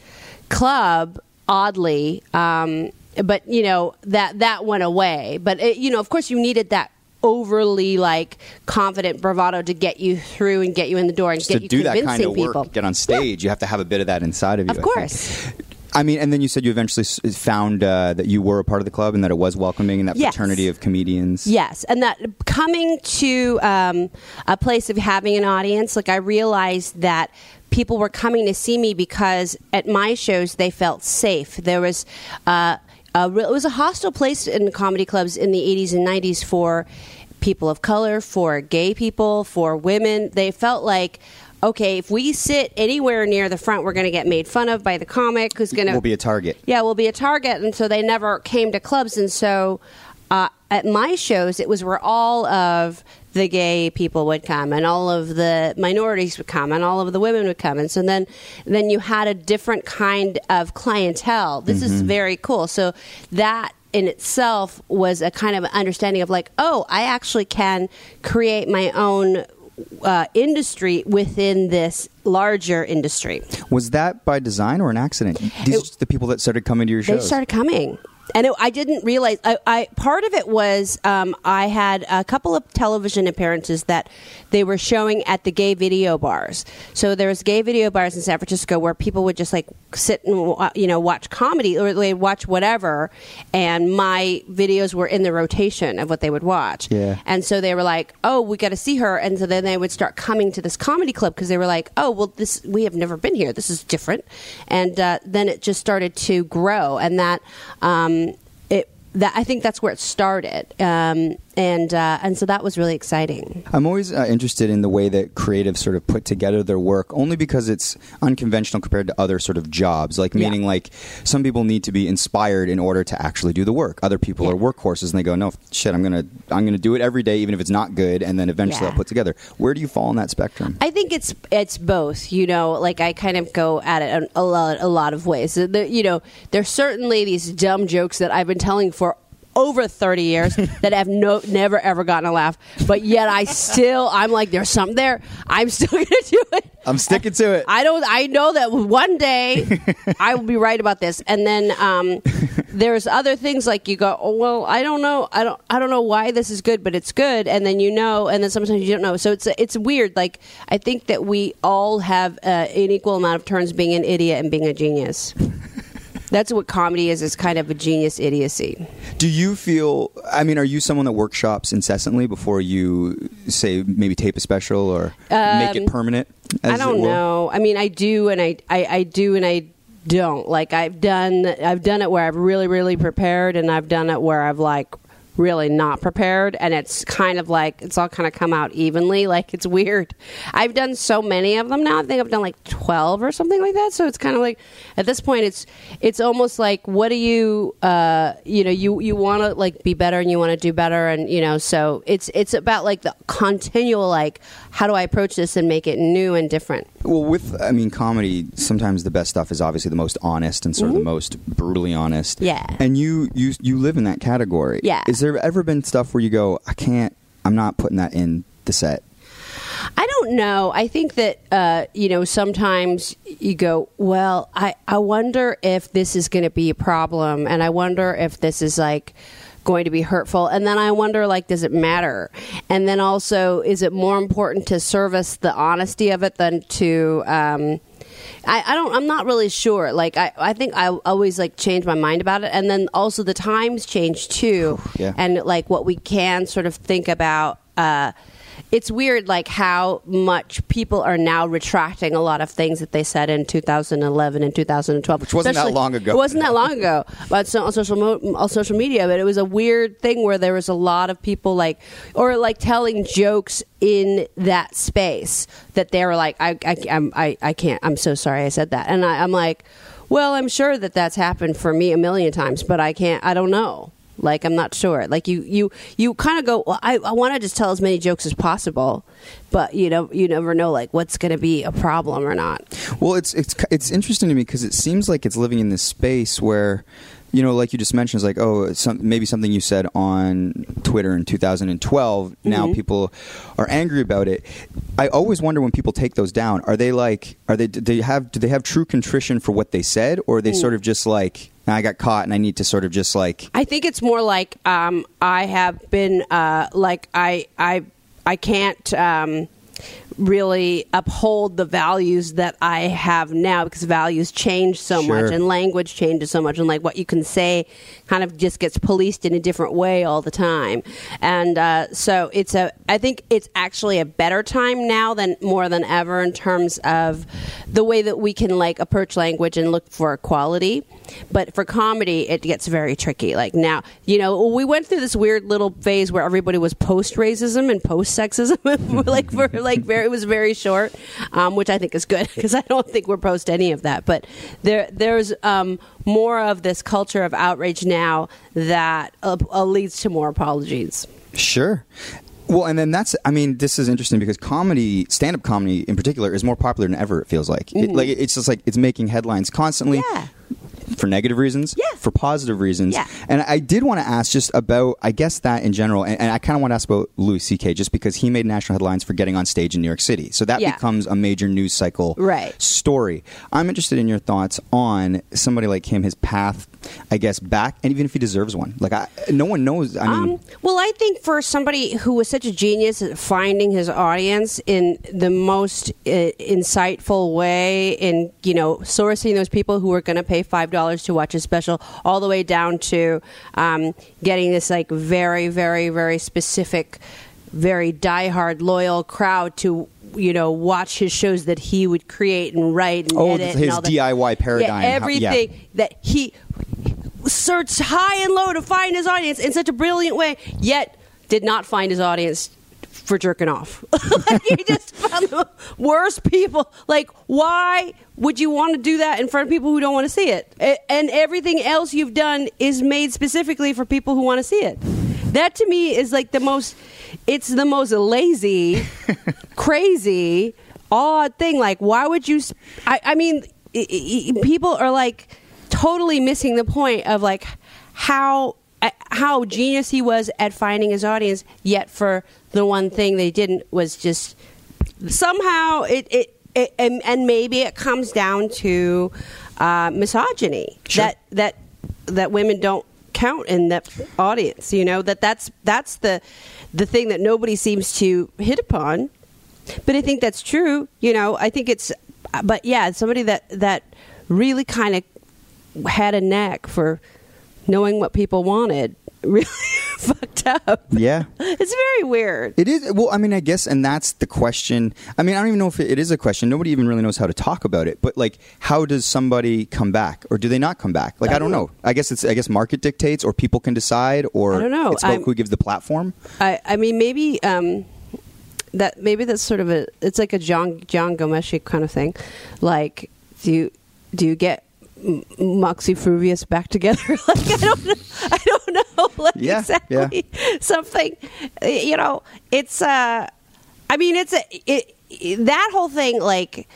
club, oddly. Um, but you know that that went away. But it, you know, of course, you needed that overly like confident bravado to get you through and get you in the door and Just get to you do that kind of work, people. get on stage, you have to have a bit of that inside of you. Of I think. course. I mean, and then you said you eventually found uh, that you were a part of the club and that it was welcoming and that Yes. fraternity of comedians. Yes, and that coming to um, a place of having an audience, like I realized that people were coming to see me because at my shows they felt safe. There was. Uh, a real, it was a hostile place in comedy clubs in the 80s and 90s for people of color, for gay people, for women. They felt like, okay, if we sit anywhere near the front, we're going to get made fun of by the comic who's going to Will be a target. yeah, we'll be a target, and so they never came to clubs. And so uh, at my shows, it was where all of the gay people would come, and all of the minorities would come, and all of the women would come, and so then then you had a different kind of clientele. This is very cool. So that. In itself was a kind of understanding of like, oh, I actually can create my own uh, industry within this larger industry. Was that by design or an accident? These are the people that started coming to your show. They started coming. And it, I didn't realize. I, I part of it was um, I had a couple of television appearances that they were showing at the gay video bars. So there was gay video bars in San Francisco where people would just like sit and you know watch comedy or they'd watch whatever, and my videos were in the rotation of what they would watch. Yeah. And so they were like, "Oh, we got to see her," and so then they would start coming to this comedy club because they were like, "Oh, well, this we have never been here. This is different." And uh, then it just started to grow, and that um, it that I think that's where it started, um, and uh, and so that was really exciting. I'm always uh, interested in the way that creatives sort of put together their work, only because it's unconventional compared to other sort of jobs. Like, Yeah. meaning, like, some people need to be inspired in order to actually do the work. Other people Yeah. are workhorses, and they go, "No, shit, I'm gonna, I'm gonna do it every day, even if it's not good, and then eventually Yeah. I'll put together." Where do you fall on that spectrum? I think it's it's both. You know, like I kind of go at it in a lot a lot of ways. The, you know, there's certainly these dumb jokes that I've been telling for over 30 years that have no never ever gotten a laugh but yet i still i'm like there's something there i'm still gonna do it I'm sticking to it. I don't. I know that one day I will be right about this, and then um, there's other things like you go, oh, well, I don't know, I don't, I don't know why this is good, but it's good, and then you know, and then sometimes you don't know. So it's it's weird. Like I think that we all have uh, an equal amount of turns being an idiot and being a genius. That's what comedy is. Is kind of a genius idiocy. Do you feel? I mean, are you someone that workshops incessantly before you say maybe tape a special or make it permanent? Um, I don't know. I mean, I do, and I, I, I do, and I don't. Like I've done, I've done it where I've really, really prepared, and I've done it where I've like really not prepared and it's kind of like it's all kind of come out evenly like it's weird. I've done so many of them now i think i've done like 12 or something like that so it's kind of like at this point it's it's almost like what do you uh you know you you want to like be better and you want to do better and you know so it's it's about like the continual like how do i approach this and make it new and different Well, with I mean, comedy. Sometimes the best stuff is obviously the most honest and sort of the most brutally honest. Mm-hmm. Yeah. And you you you live in that category. Yeah. Is there ever been stuff where you go, I can't, I'm not putting that in the set? I don't know. I think that uh, you know sometimes you go, well, I I wonder if this is going to be a problem, and I wonder if this is like going to be hurtful, and then I wonder like, does it matter? And then also, is it more important to service the honesty of it than to um, I, I don't. I'm not really sure. Like I, I think I always like change my mind about it, and then also the times change too, Yeah. and like what we can sort of think about. Uh, it's weird, like how much people are now retracting a lot of things that they said in 2011 and 2012, Which wasn't that long ago. It wasn't that long ago, but so, on social mo- on social media. But it was a weird thing where there was a lot of people like, or like telling jokes in that space that they were like, I, I, I'm, I, I can't. I'm so sorry I said that, and I, I'm like, well, I'm sure that that's happened for me a million times, but I can't. I don't know. Like I'm not sure. Like you, you, you kind of go. Well, I, I want to just tell as many jokes as possible, but you know, you never know like what's going to be a problem or not. Well, it's it's it's interesting to me because it seems like it's living in this space where, you know, like you just mentioned, it's like oh, some, maybe something you said on Twitter in 2012. Now Mm-hmm. people are angry about it. I always wonder when people take those down. Are they like? Are they? Do they have? Do they have true contrition for what they said, or are they sort of just like? I got caught, and I need to sort of just like. I think it's more like um, I have been uh, like I I I can't um, really uphold the values that I have now because values change so Sure. much and language changes so much and like what you can say kind of just gets policed in a different way all the time and uh, so it's a I think it's actually a better time now than more than ever in terms of the way that we can like approach language and look for equality but for comedy it gets very tricky like now you know we went through this weird little phase where everybody was post racism and post sexism like for like very it was very short um, which i think is good because i don't think we're post any of that but there there's um, more of this culture of outrage now that uh, uh, leads to more apologies Sure. Well, and then that's, I mean, this is interesting because comedy, stand up comedy in particular, is more popular than ever, it feels like. It, like It's just like it's making headlines constantly. Mm-hmm. Yeah. For negative reasons, Yeah. for positive reasons, Yeah. and I did want to ask just about, I guess that in general, and, and I kind of want to ask about Louis C.K. just because he made national headlines for getting on stage in New York City, so that Yeah. becomes a major news cycle Right. story. I'm interested in your thoughts on somebody like him, his path, I guess, back, and even if he deserves one. Like, I, no one knows. I mean, Um, well, I think for somebody who was such a genius at finding his audience in the most uh, insightful way, in you know sourcing those people who were going to pay five dollars to watch a special, all the way down to um, getting this like very, very, very specific, very diehard loyal crowd to. You know, watch his shows that he would create and write and Oh, edit. his and all that. DIY paradigm, Yeah, how- everything yeah. that he searched high and low to find his audience in such a brilliant way, yet did not find his audience for jerking off. like, he just found the worst people. Like, why would you want to do that in front of people who don't want to see it? And everything else you've done is made specifically for people who want to see it. That to me is like the most. It's the most lazy, crazy, odd thing. Like, why would you? I mean, i i people are like totally missing the point of like how how genius he was at finding his audience. Yet for the one thing they didn't was just somehow it it. it and, and maybe it comes down to uh, misogyny that that that women don't count in that audience. You know that that's that's the the thing that nobody seems to hit upon. But I think that's true. You know, I think it's. But yeah, somebody that that really kind of had a knack for knowing what people wanted. Really, fucked up. Yeah. It's very weird. It is well. I mean, I guess, and that's the question. I mean, I don't even know if it, is a question. Nobody even really knows how to talk about it. But like, how does somebody come back, or do they not come back? Like, I don't know. I guess it's. I guess market dictates, or people can decide, or I don't know. It's about I'm- who gives the platform. I, I mean, maybe um, that maybe that's sort of a it's like a John John Ghomeshi kind of thing. Like, do you do you get Moxy Früvous back together? like, I don't know. I don't know. Like Yeah, exactly something. uh, You know, it's. uh I mean, it's a it, it- that whole thing like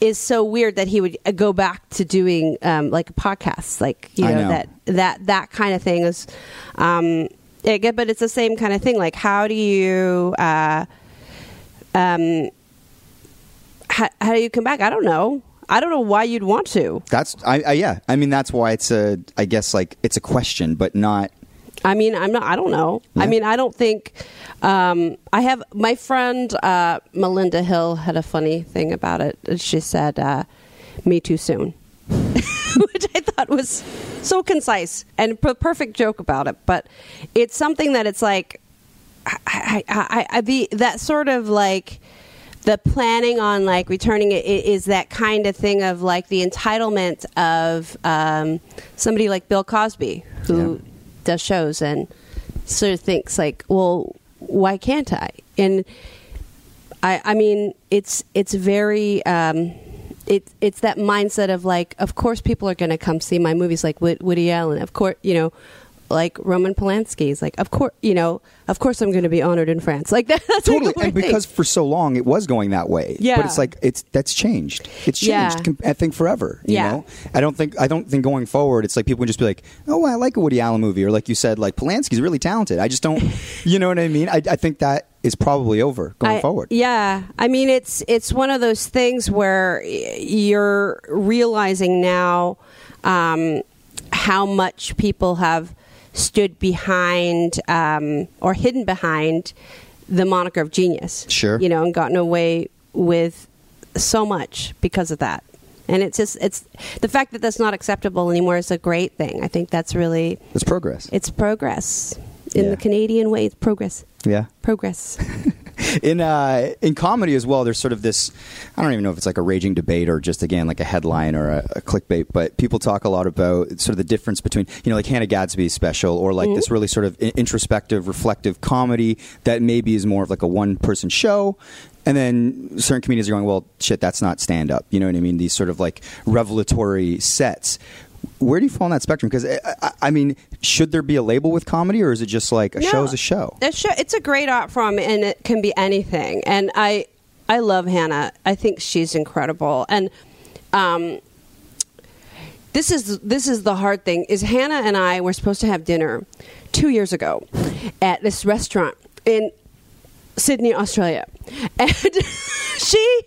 is so weird that he would go back to doing um, like podcasts, like you know, know. that that that kind of thing is. Um, it, get- but it's the same kind of thing. Like, how do you, uh, um, how, how do you come back? I don't know. I don't know why you'd want to. That's. I, I. Yeah. I mean, that's why it's a. I guess like it's a question, but not. I mean, I'm not. I don't know. I mean, I don't think. Um, I have my friend uh, Melinda Hill had a funny thing about it. She said, uh, "Me too soon," which I thought was so concise and a perfect joke about it. But it's something that it's like, I, I, I, I the that sort of like the planning on like returning it is that kind of thing of like the entitlement of um, somebody like Bill Cosby who Yeah. does shows and sort of thinks like, well, why can't I? And I, I mean, it's it's very. Um, it, it's that mindset of like, of course, people are going to come see my movies, like Woody Allen. Of course, you know, like Roman Polanski is like, of course, you know, of course, I'm going to be honored in France. Like that, that's Totally, like and thing. because for so long it was going that way. Yeah. but it's like it's that's changed. It's changed. com- I think forever. You Yeah. know, I don't think I don't think going forward it's like people can just be like, oh, I like a Woody Allen movie, or like you said, like Polanski's really talented. I just don't. you know what I mean? I, I think that is probably over going I- forward. Yeah, I mean it's it's one of those things where you're realizing now um, how much people have stood behind um, or hidden behind the moniker of genius. Sure. you know, and gotten away with so much because of that. And it's just it's the fact that that's not acceptable anymore is a great thing. I think that's really It's progress. it's progress in Yeah. the Canadian way. It's progress, Yeah. progress. in uh, in comedy as well, there's sort of this. I don't even know if it's like a raging debate or just again like a headline or a, a clickbait, but people talk a lot about sort of the difference between you know like Hannah Gadsby's special or like this really sort of introspective, reflective comedy that maybe is more of like a one person show. And then certain comedians are going, well, shit, that's not stand up. You know what I mean? These sort of like revelatory sets. Where do you fall on that spectrum? Because I, I, I mean, should there be a label with comedy, or is it just like a No. show's a show? A show, it's a great art form, and it can be anything. And I, I love Hannah. I think she's incredible. And um, this is this is the hard thing. Is Hannah and I were supposed to have dinner two years ago at this restaurant in Sydney, Australia, and she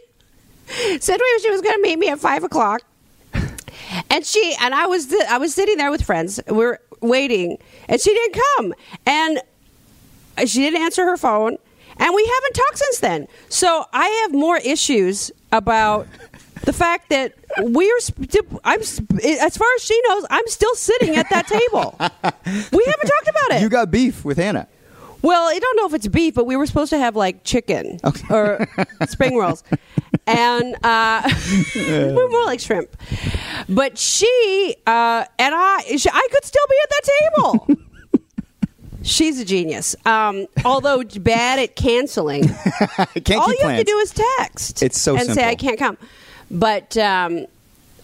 said she was going to meet me at five o'clock. And she and I was I was sitting there with friends. We're waiting, and she didn't come. And she didn't answer her phone, and we haven't talked since then. So I have more issues about the fact that we're. I'm as far as she knows, I'm still sitting at that table. we haven't talked about it. You got beef with Hannah. Well, I don't know if it's beef, but we were supposed to have like chicken Okay. or spring rolls, and uh, we're more like shrimp. But she uh, and I, she, I could still be at that table. She's a genius. Um, although bad at canceling, Can't all you have to do is text. It's so and say. I can't come. But um,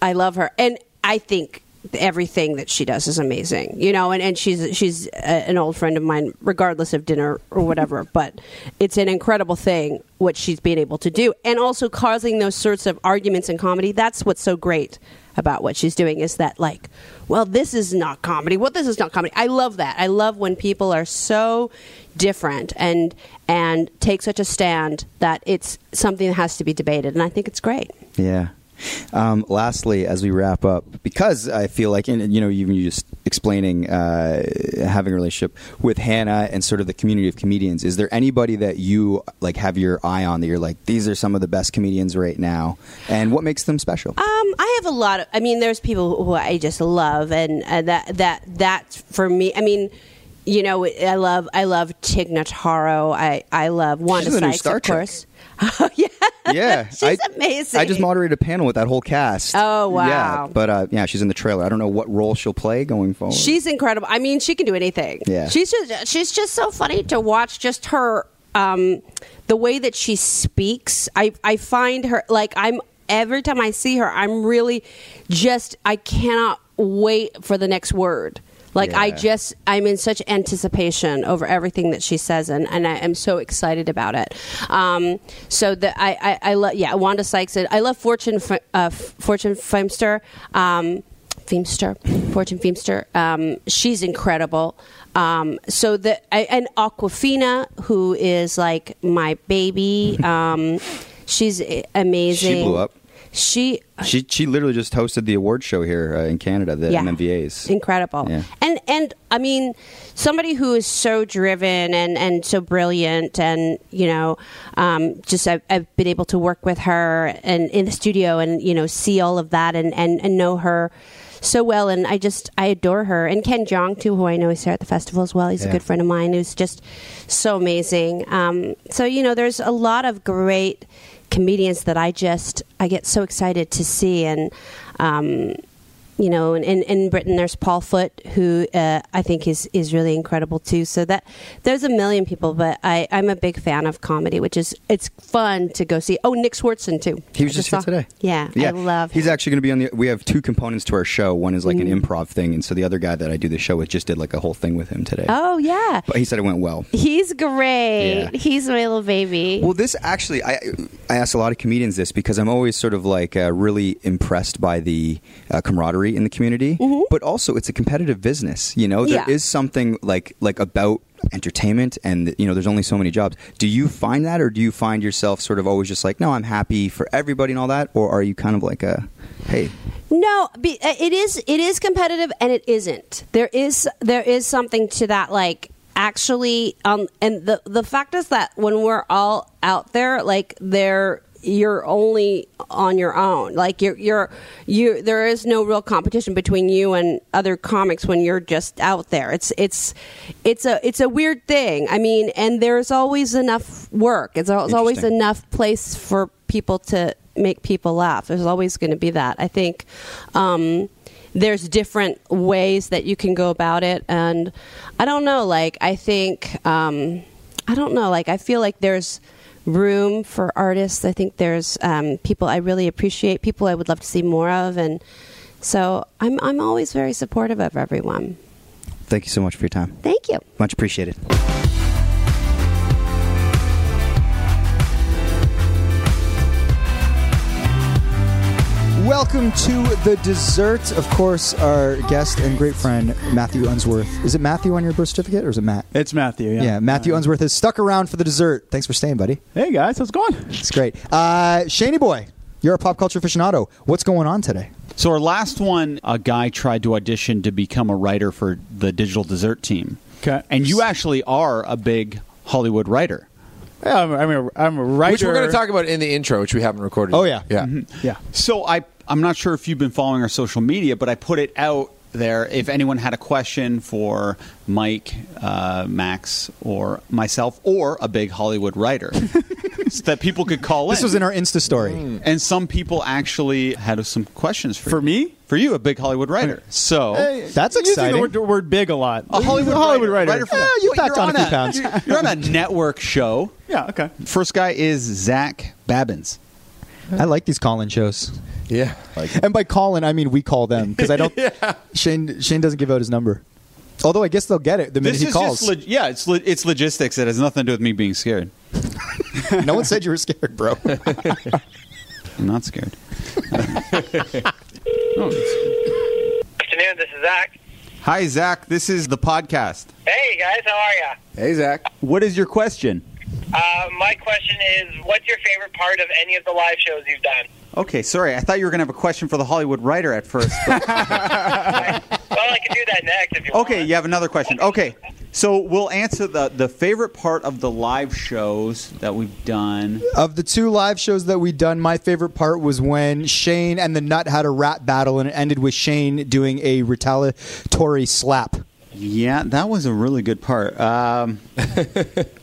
I love her, and I think everything that she does is amazing. You know, and, and she's she's a, an old friend of mine, regardless of dinner or whatever. but it's an incredible thing what she's been able to do, and also causing those sorts of arguments in comedy. That's what's so great about what she's doing is that like well this is not comedy well this is not comedy i love that i love when people are so different and and take such a stand that it's something that has to be debated and i think it's great Yeah. Um, lastly, as we wrap up, because I feel like, and you know, even you just explaining uh, having a relationship with Hannah and sort of the community of comedians, is there anybody that you like have your eye on that you're like, these are some of the best comedians right now, and what makes them special? Um, I have a lot of. I mean, there's people who I just love, and uh, that that that for me. I mean, you know, I love I love Tig Notaro. I I love Wanda She's in the new Sykes, Star of Trek. course. Oh yeah, Yeah, she's I, amazing. I just moderated a panel with that whole cast. Oh, wow. Yeah, but uh, yeah, she's in the trailer. I don't know what role she'll play going forward. She's incredible. I mean, she can do anything. Yeah. she's just she's just so funny to watch. Just her, um, the way that she speaks. I I find her like I'm every time I see her, I'm really just I cannot wait for the next word. Like I just I'm in such anticipation over everything that she says, and, and I am so excited about it. Um, so the I I, I love yeah Wanda Sykes. I love Fortune uh, Fortune Feimster. Um, Feimster, Fortune Feimster. Um, she's incredible. Um, so the I, and Awkwafina, who is like my baby. Um, she's amazing. She blew up. She She she literally just hosted the award show here uh, in Canada, the Yeah. MMVAs. incredible Yeah. and and i mean somebody who is so driven and and so brilliant and you know um, just I've, I've been able to work with her and in the studio and you know see all of that and and, and know her so well and i just i adore her and ken jeong too who i know is here at the festival as well he's a good friend of mine who's just so amazing um, so you know there's a lot of great comedians that i just i get so excited to see. And um, you know, in, in, in Britain there's Paul Foot, who uh, I think is, is really incredible too. So that there's a million people, but I, I'm a big fan of comedy, which is it's fun to go see. Oh, Nick Swardson too. He was I just here saw- today. Yeah, I love. Him. He's actually going to be on the. We have two components to our show. One is like Mm. an improv thing, and so the other guy that I do the show with just did like a whole thing with him today. Oh yeah, But he said it went well. he's great. Yeah. He's my little baby. Well, this actually, I I ask a lot of comedians this because I'm always sort of like uh, really impressed by the uh, camaraderie in the community, but also it's a competitive business. You know, there is Mm-hmm. Yeah. something like like about entertainment, and you know, there's only so many jobs. Do you find that, or do you find yourself sort of always just like, no, I'm happy for everybody and all that, or are you kind of like a, hey, No, be, uh, it is it is competitive and it isn't. There is there is something to that like actually um and the the fact is that when we're all out there like there you're only on your own. Like you're you're you there is no real competition between you and other comics when you're just out there. It's it's it's a it's a weird thing. I mean, and there's always enough work. It's, al- it's always enough place for people to make people laugh. There's always going to be that. I think um, there's different ways that you can go about it, and I don't know. Like I think um, I don't know. Like I feel like there's room for artists. I think there's um, people I really appreciate, people I would love to see more of, and so I'm I'm always very supportive of everyone. thank you so much for your time, Thank you. much appreciated. Welcome to the dessert. Of course, our guest and great friend Matthew Unsworth. Is it Matthew on your birth certificate, or is it Matt? It's Matthew. Yeah. Yeah, Matthew Unsworth has stuck around for the dessert. Thanks for staying, buddy. Hey guys, how's it going? It's great. Uh, Shaney boy, you're a pop culture aficionado. What's going on today? So our last one, a guy tried to audition to become a writer for the Digital Dessert team. Okay. And you actually are a big Hollywood writer. Yeah, I'm, I'm, a, I'm a writer. Which we're going to talk about in the intro, which we haven't recorded. Oh, yet. yeah. yeah. Yeah. So I, I'm not sure if you've been following our social media, but I put it out there. If anyone had a question for Mike, uh, Max, or myself, or a big Hollywood writer, so that people could call This in. was in our Insta story. and some people actually had some questions for, For you. me? for you, a big Hollywood writer. So That's Using exciting. the word, the word big a lot. a Hollywood, Hollywood writer. writer. for- Yeah, you Wait, packed you're on a few a- pounds. You're, you're on a network show. Yeah. Okay. First guy is Zach Babbins. I like these call-in shows. Yeah. And by call-in, I mean we call them because I don't. yeah. Shane Shane doesn't give out his number. Although I guess they'll get it the minute This he calls. just log- yeah, it's lo- it's logistics. It has nothing to do with me being scared. no one said you were scared, bro. I'm not scared. afternoon. This is Zach. Hi, Zach. This is the podcast. Hey guys, how are you? Hey, Zach. What is your question? Uh, my question is, what's your favorite part of any of the live shows you've done? Okay, sorry. I thought you were going to have a question for the Hollywood writer at first. but- Well, I can do that next if you want. okay, you have another question. Okay, so we'll answer the the favorite part of the live shows that we've done. of the two live shows that we've done, my favorite part was when Shane and the Nut had a rap battle, and it ended with Shane doing a retaliatory slap. Yeah, that was a really good part. Um,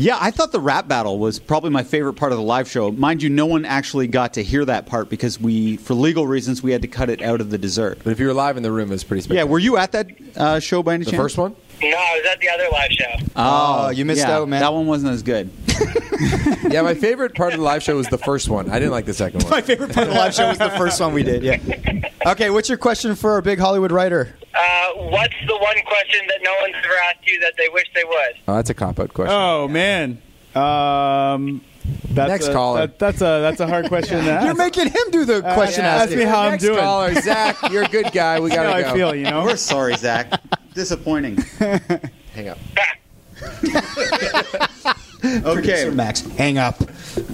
yeah, I thought the rap battle was probably my favorite part of the live show. Mind you, no one actually got to hear that part because we, for legal reasons, we had to cut it out of the dessert. But if you were live in the room, it was pretty special. Yeah, were you at that uh, show by any the chance? first one? No, I was at the other live show. Oh, you missed yeah, out, man. That one wasn't as good. yeah, my favorite part of the live show was the first one. I didn't like the second one. My favorite part of the live show was the first one we did. Yeah. Okay, what's your question for our big Hollywood writer? Uh, what's the one question that no one's ever asked you that they wish they would? Oh, that's a cop out question. Oh man. Um, that's Next a, caller. that- that's a that's a hard question to ask. You're making him do the uh, question yeah, ask asking. me how I'm Next doing. caller, Zach. You're a good guy. We That's how gotta I go. feel, you know. We're sorry, Zach. Disappointing. Hang up. Okay, Max, hang up.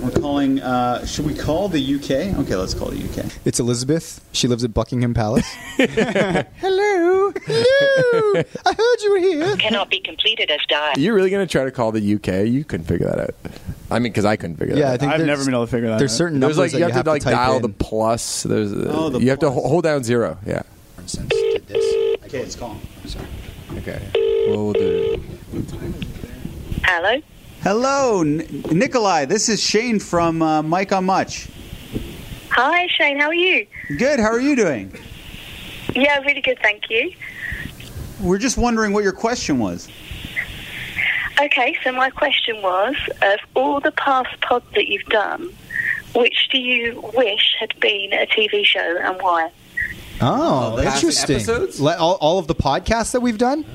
We're calling. Uh, should we call the UK? Okay, let's call the UK. It's Elizabeth. She lives at Buckingham Palace. Hello. Hello. I heard you were here. cannot be completed as dialed. You're really gonna try to call the UK? You couldn't figure that out. I mean, because I couldn't figure Yeah, that think I've never been able to figure that out. There's out. certain out. There's numbers like that you have to like type dial in. the plus. There's Oh, the you have to hold down zero. Yeah. Okay, let's call him. Okay. Well, we'll do it. Hello. Hello, N- Nikolai. This is Shane from uh, Mike on Much. Hi, Shane. How are you? Good. How are you doing? Yeah, really good, thank you. We're just wondering what your question was. Okay, so my question was: of all the past pods that you've done, which do you wish had been a TV show and why? Oh, Past interesting. episodes? Le- all, all of the podcasts that we've done?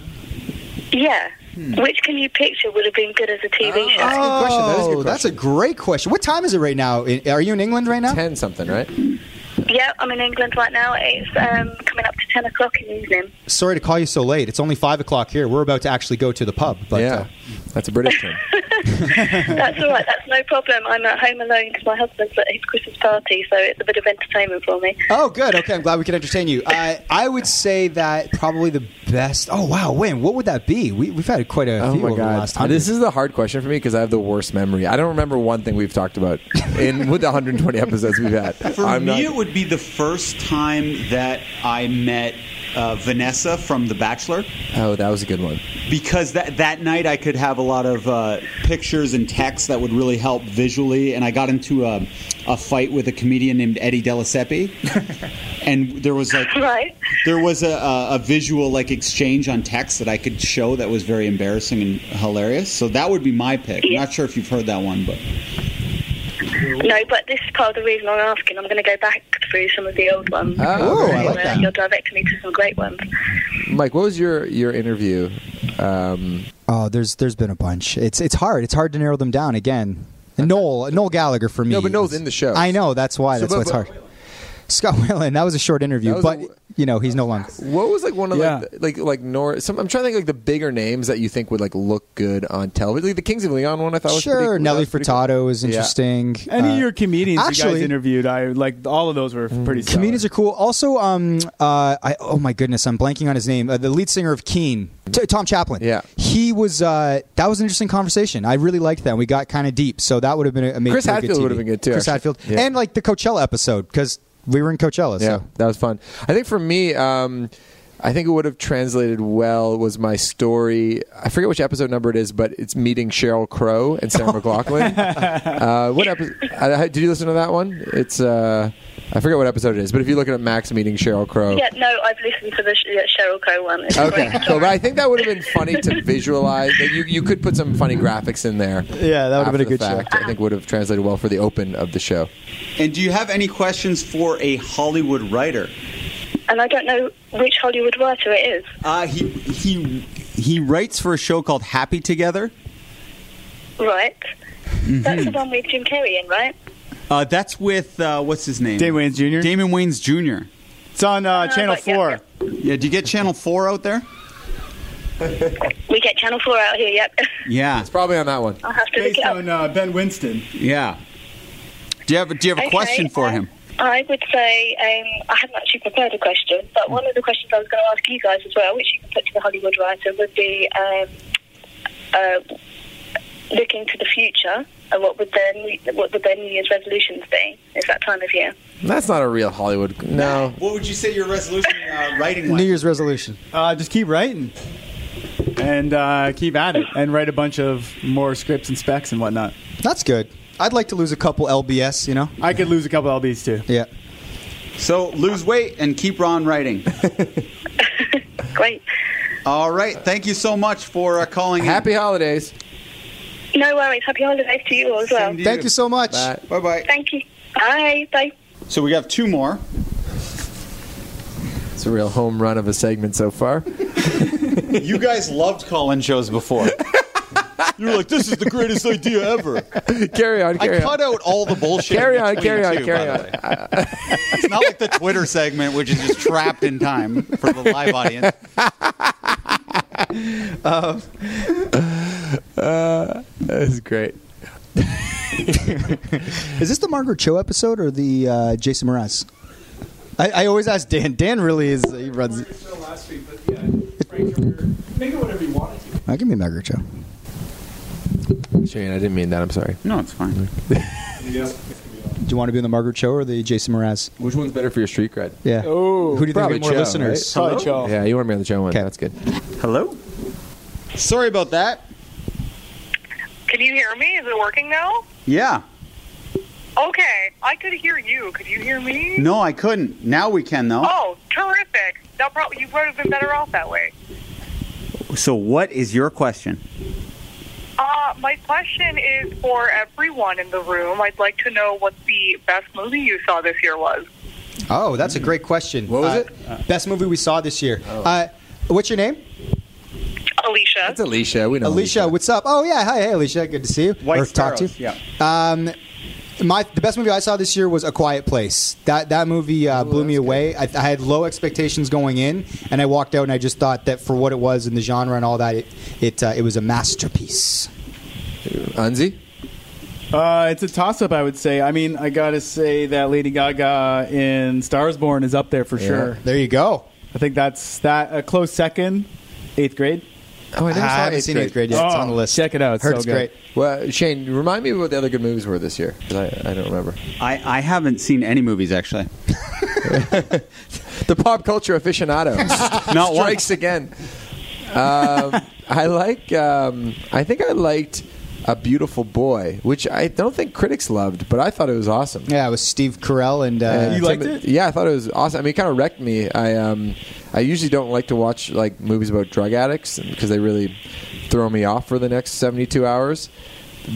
Yeah. Which can you picture would have been good as a TV show? That's a good question. That is a good Oh, that's a great question. What time is it right now? Are you in England right now? Ten something, right? Yeah, I'm in England right now. It's um, coming up to 10 o'clock in the evening. Sorry to call you so late. It's only five o'clock here. We're about to actually go to the pub. But, yeah. uh, That's a British term. That's all right. That's no problem. I'm at home alone because my husband's at his Christmas party, so it's a bit of entertainment for me. Oh, good. Okay, I'm glad we can entertain you. Uh, I would say that probably the best. Oh, wow. When? What would that be? We, we've had quite a Oh few my over the god! last hundred. This is the hard question for me because I have the worst memory. I don't remember one thing we've talked about in with the 120 episodes we've had. For I'm me, not- it would be the first time that I met uh, Vanessa from The Bachelor. oh, that was a good one. because that that night I could have a lot of uh, pictures and text that would really help visually, and I got into a, a fight with a comedian named Eddie Delaseppe, and there was like Right. there was a, a, a visual like exchange on text that I could show that was very embarrassing and hilarious. So that would be my pick. I'm not sure if you've heard that one, but No, but this is part of the reason I'm asking. I'm going to go back through some of the old ones. Oh, Ooh, I like uh, that. You're directing me to some great ones. Mike, what was your your interview? Um, Oh, there's there's been a bunch. It's it's hard. It's hard to narrow them down again. And Noel Noel Gallagher for me. No, but Noel's is- in the show. I know. That's why. So, That's but- why it's but- hard. Scott Weiland. That was a short interview, That was but a- you know he's no longer. what was like one of Yeah. like the- like like Nor? Some, I'm trying to think like the bigger names that you think would like look good on television. Like the Kings of Leon one, I thought was Sure, pretty, Nelly that was pretty cool. Furtado is Yeah. interesting. Any Uh, of your comedians you actually- guys interviewed, I like all of those were pretty. solid. Comedians are cool. Also, um, uh, I, oh my goodness, I'm blanking on his name. Uh, the lead singer of Keane, T- Tom Chaplin. Yeah. he was. Uh, that was an interesting conversation. I really liked that. We got kind of deep, so that would have been a, a Chris for Hadfield would have been good, too, Chris actually. Hadfield, Yeah. and like the Coachella episode because we were in Coachella. So. Yeah, that was fun. I think for me, um, I think it would have translated well was my story. I forget which episode number it is, but it's meeting Sheryl Crow and Sarah McLachlan. uh, what episode? Did you listen to that one? It's uh, I forget what episode it is, but if you look at Max meeting Sheryl Crow. Yeah, no, I've listened to the yeah, Sheryl Crow one. It's Okay, great so but. I think that would have been funny to visualize. You, you could put some funny graphics in there. Yeah, that would have been a the good show. I think would have translated well for the open of the show. and do you have any questions for a Hollywood writer? And I don't know which Hollywood writer it is. Uh, he he he writes for a show called Happy Together. Right. Mm-hmm. That's the one with Jim Carrey in, right? Uh, that's with uh, what's his name? Damon Wayans Jr.? Damon Wayans Jr. It's on uh, Oh, Channel right, yeah, Four. Yeah, do you get Channel Four out there? We get Channel 4 out here, yep. Yeah, It's probably on that one. I'll have to look Based it up. on uh, Ben Winston. yeah. Do you have Do you have a Okay, question for uh, him? I would say um, I haven't actually prepared a question, but one of the questions I was going to ask you guys as well, which you can put to the Hollywood writer, would be um, uh, looking to the future, and what would their new- what would their New Year's resolutions be? It's that time of year. That's not a real Hollywood. No. What would you say your resolution uh, writing New Year's resolution. Uh, just keep writing and uh, keep at it and write a bunch of more scripts and specs and whatnot. That's good. I'd like to lose a couple LBS. You know. I could lose a couple lbs too. Yeah. So lose weight and keep on writing. Great. All right. Thank you so much for uh, calling. Happy holidays. No worries. Happy holidays to you all as well. Thank you so much. Bye. Bye bye. Thank you. Bye. Bye. So we have two more. It's a real home run of a segment so far. You guys loved call-in shows before. You were like, "This is the greatest idea ever." carry on, I on. cut out all the bullshit. Carry on, carry on, too, carry on. It's not like the Twitter segment, which is just trapped in time for the live audience. That's great. Is this the Margaret Cho episode or the uh, Jason Mraz? I, I always ask Dan. Dan really is. He runs. last week, but yeah, make it whatever you want it to. I give me Margaret Cho. Shane, I didn't mean that. I'm sorry. No, it's fine. Do you want to be in the Margaret Cho or the Jason Mraz? Which one's better for your street cred? Yeah. Oh, Who do you think probably get more Cho, listeners? Probably Cho. Yeah, you want to be on the show one. Okay. That's good. Hello. Sorry about that. Can you hear me? Is it working now? Yeah. Okay, I could hear you. Could you hear me? No, I couldn't. Now we can though. Oh, terrific! That probably you would have been better off that way. So, what is your question? Uh, my question is for everyone in the room. I'd like to know what the best movie you saw this year was. Oh, that's a great question. What was Uh, Best movie we saw this year. Uh, what's your name? Alicia. It's Alicia. We know Alicia. What's up? Oh yeah, hi, hey Alicia. Good to see you. White or talk to you. Yeah. Um, my the best movie I saw this year was A Quiet Place. That that movie uh, blew me away. I, I had low expectations going in, and I walked out and I just thought that for what it was in the genre and all that, it it, uh, it was a masterpiece. Unzi? Uh, it's a toss up, I would say. I mean, I gotta say that Lady Gaga in Stars Born is up there for sure. There you go. I think that's that a close second, eighth grade. Oh, I I never saw haven't eighth seen grade. eighth grade yet. it's Oh, on the list. check it out. It's Heard so it's good. great. Well, Shane, remind me of what the other good movies were this year I, I don't remember. I, I haven't seen any movies actually. The pop culture aficionado Not one. strikes again. Um, I like. Um, I think I liked a beautiful boy, which I don't think critics loved, but I thought it was awesome. Yeah, it was Steve Carell and uh, And You liked Tim- it? Yeah, I thought it was awesome. I mean, it kind of wrecked me. I um, I usually don't like to watch like movies about drug addicts because they really throw me off for the next seventy two hours.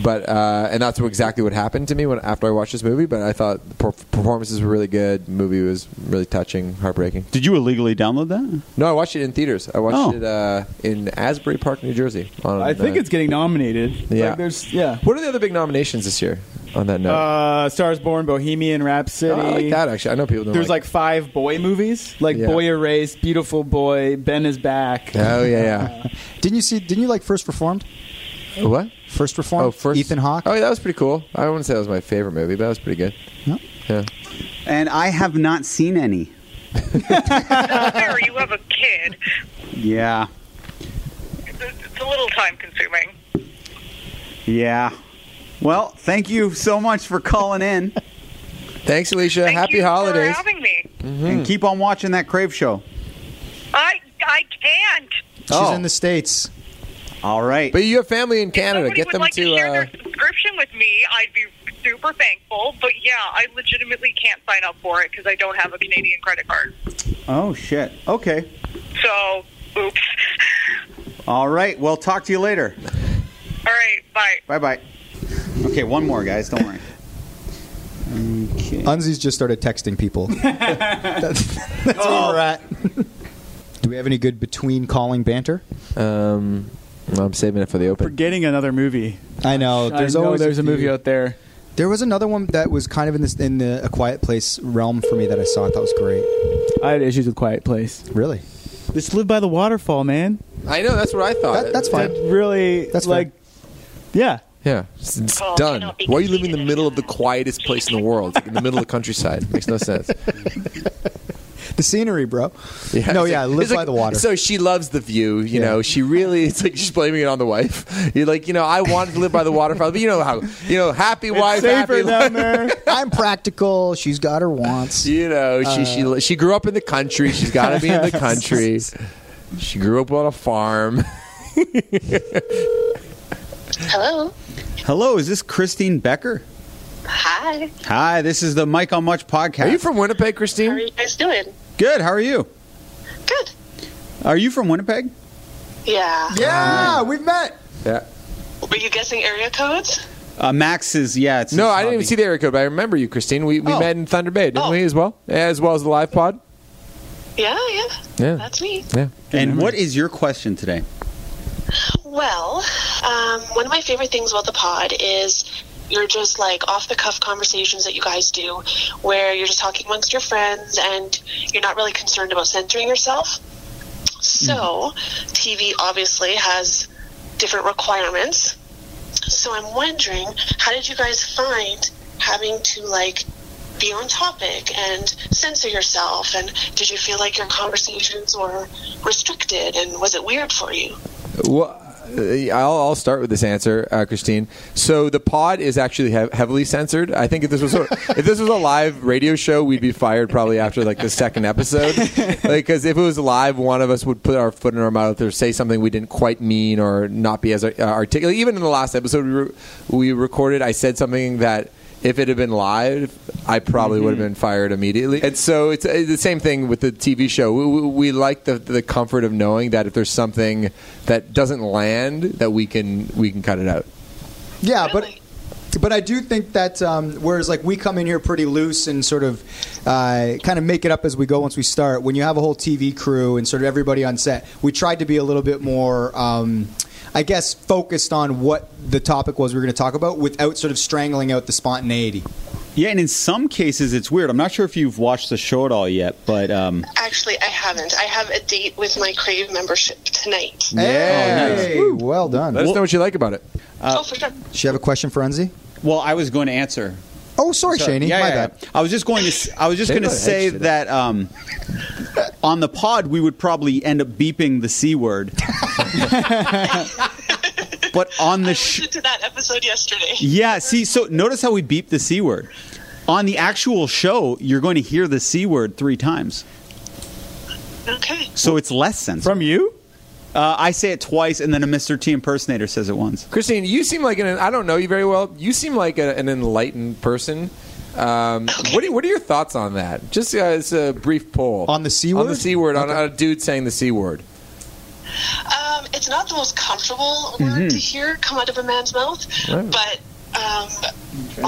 But uh, and that's exactly what happened to me when after I watched this movie. But I thought the per- performances were really good. The movie was really touching, heartbreaking. Did you illegally download that? No, I watched it in theaters. I watched Oh. it uh, in Asbury Park, New Jersey. On, I think uh, it's getting nominated. Yeah. Like, there's yeah. What are the other big nominations this year? On that note, Uh, Stars Born, Bohemian Rhapsody. Oh, I like that actually. I know people don't. There's like like five boy movies, like Yeah. Boy Erased, Beautiful Boy, Ben is Back. Oh yeah, didn't you see? Didn't you like First Reformed? Yeah. what? First Reformed. Oh, first Ethan Hawke. Oh, yeah, that was pretty cool. I wouldn't say that was my favorite movie, but that was pretty good. No? Yeah. And I have not seen any. There, you have a kid. Yeah. It's a, it's a little time consuming. Yeah. Well, thank you so much for calling in Thanks, Alicia. Thank Happy you holidays. for having me. Mm-hmm. and keep on watching that Crave show. I I can't. She's Oh. in the states. All right. But you have family in Canada. If somebody Get would them like to. to share uh, their subscription with me, I'd be super thankful. But yeah, I legitimately can't sign up for it because I don't have a Canadian credit card. oh shit. Okay. So, oops. All right. Well, talk to you later. All right, bye. Bye bye. Okay, one more, guys. Don't worry. Okay. Unzi's just started texting people. that's that's where we're at. Do we have any good between calling banter? um, I'm saving it for the open. Forgetting another movie. I know. There's I know always there's a few. movie out there. There was another one that was kind of in this in the A Quiet Place realm for me that I saw. I thought was great. I had issues with Quiet Place. Really? Just live by the waterfall, man. I know. That's what I thought. That, that's fine. That really, That's like, yeah. Yeah, it's, it's Call done. Why are you living in the middle of the quietest place in the world? Like in the middle of the countryside. Makes no sense. the scenery, bro. Yeah, no, yeah, like- live by like- the water. So she loves the view. You Yeah. know, she really. It's like she's blaming it on the wife. You're like, you know, I wanted to live by the waterfall, but you know how, you know, happy wife, happy Safer down there. I'm practical. She's got her wants. You know, she Uh, she she grew up in the country. She's got to be in the country. She grew up on a farm. Hello. Hello, is this Christine Becker? Hi. Hi, this is the Mike on Much podcast. Are you from Winnipeg, Christine? How are Christine? you guys doing? Good. How are you? Good. Are you from Winnipeg? Yeah. Yeah, we've met. Yeah. Were you guessing area codes? Uh, Max is yeah. It's No, I didn't even see the area code, but I remember you, Christine. We we Oh. met in Thunder Bay, didn't Oh. we, as well? As well as the live pod. Yeah, yeah. Yeah. That's me. Yeah. And what is your question today? Well, um, one of my favorite things about the pod is you're just like off the cuff conversations that you guys do where you're just talking amongst your friends and you're not really concerned about censoring yourself. So, TV obviously has different requirements. So, I'm wondering how did you guys find having to like be on topic and censor yourself and did you feel like your conversations were restricted and was it weird for you? Well, I'll, I'll start with this answer, uh, Christine. So the pod is actually hev- heavily censored. I think if this was a, if this was a live radio show, we'd be fired probably after like the second episode. Because if it was live, one of us would put our foot in our mouth or say something we didn't quite mean or not be as uh, articulate. Even in the last episode we, re- we recorded, I said something that. If it had been live, I probably would have been fired immediately. And so it's uh, the same thing with the TV show. We, we, we like the, the comfort of knowing that if there's something that doesn't land, that we can we can cut it out. Yeah, Really? but but I do think that um, whereas like we come in here pretty loose and sort of uh, kind of make it up as we go once we start. When you have a whole TV crew and sort of everybody on set, we tried to be a little bit more. Um, I guess focused on what the topic was we were going to talk about without sort of strangling out the spontaneity. Yeah, and in some cases it's weird. I'm not sure if you've watched the show at all yet, but um, Actually, I haven't. I have a date with my Crave membership tonight. Hey, well done. Let us know what you like about it. oh, for sure. Does she have a question for Unzi? well, I was going to answer. Oh, sorry, Sorry. Shaney. Yeah, My yeah, bad. yeah. I was just going to. s- I was just going to say that um, on the pod we would probably end up beeping the c word. but on I the sh- listened to that episode yesterday. yeah, see, so notice how we beep the c word. On the actual show, you're going to hear the c word three times, Okay. so it's less sensitive. From you? Uh, I say it twice, and then a Mr. T impersonator says it once. Christine, you seem like an I don't know you very well. You seem like a, an enlightened person. Um, what, are, what are your thoughts on that? Just uh, as a brief poll On the c word. On the word? c word. On Okay. a dude saying the c word. Um, it's not the most comfortable word to hear come out of a man's mouth, Right. but um,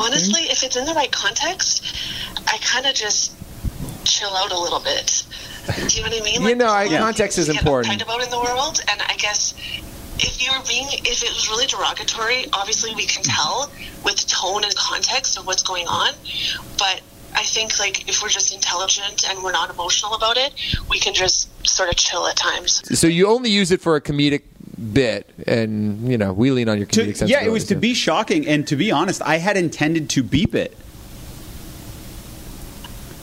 honestly, if it's in the right context, I kind of just chill out a little bit. Do you know what I mean? You know, I- there's a lot of context is to get important. uptight about in the world, and I guess if you were being, if it was really derogatory, obviously we can tell with tone and context of what's going on, but. I think like if we're just intelligent and we're not emotional about it, we can just sort of chill at times. So you only use it for a comedic bit, and you know we lean on your To- comedic yeah, it was to be shocking, and to be honest, I had intended to beep it.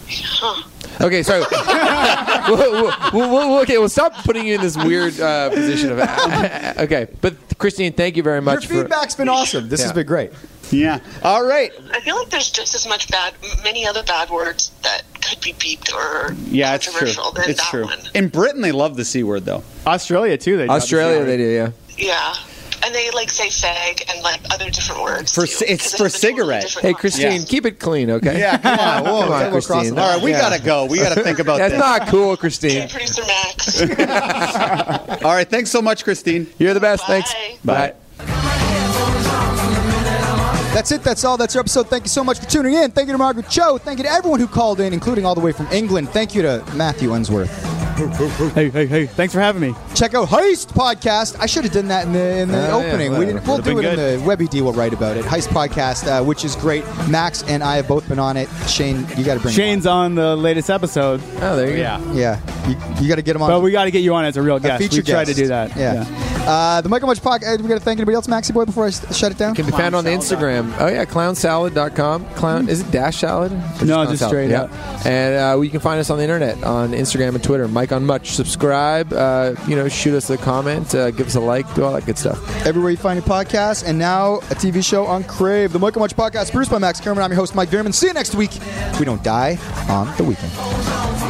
Huh. Okay, so we'll, we'll, we'll, we'll- okay, we'll stop putting you in this weird uh, position of. okay, but Christine, thank you very much. for, Your feedback's been awesome. This has been great. Yeah. All right. I feel like there's just as much bad, many other bad words that could be beeped or Yeah, it's true. controversial than It's that true. one. In Britain, they love the c word though. Australia too. They drop the Australia, they do, yeah. Yeah, and they like say fag and like other different words. For too, ci- it's 'cause it for has a totally Hey. Christine, Yeah. keep it clean, okay? Yeah. Come on. Whoa, Come on, crossing Christine. All right, we Yeah. gotta go. We gotta think about that. That's this. not cool, Okay, Christine. producer Max. All right. Thanks so much, Christine. You're the best. Bye. Thanks. Bye. That's it. That's all. That's our episode. Thank you so much for tuning in. Thank you to Margaret Cho. Thank you to everyone who called in, including all the way from England. Thank you to Matthew Unsworth. Hey, hey, hey! Thanks for having me. Check out Heist Podcast. I should have done that in the in the Oh, yeah, opening. we whatever. didn't, we'll Would've do it been in the Webby D. will write about it. Heist Podcast, uh, which is great. Max and I have both been on it. Shane, you got to bring. Shane's on the latest episode, Oh, there you yeah. on. Yeah, you, you got to get him on. but we got to get you on as a real a guest. feature we tried to guest. do that. Yeah. Uh, the Mike on Much podcast. We got to thank anybody else, Maxi Boy, before I s- shut it down. Can be found on the Instagram. Oh yeah, clownsalad.com. Clown is it dash salad? Or No, Clown just Salad? straight yeah. up. And uh, you can find us on the internet on Instagram and Twitter. Mike on Much. Subscribe. Uh, you know, shoot us a comment. Uh, give us a like. Do all that good stuff. Everywhere you find your podcast, and now a TV show on Crave. The Mike on Much podcast, produced by Max Kerman. I'm your host, Mike Veerman. See you next week. We don't die on the weekend.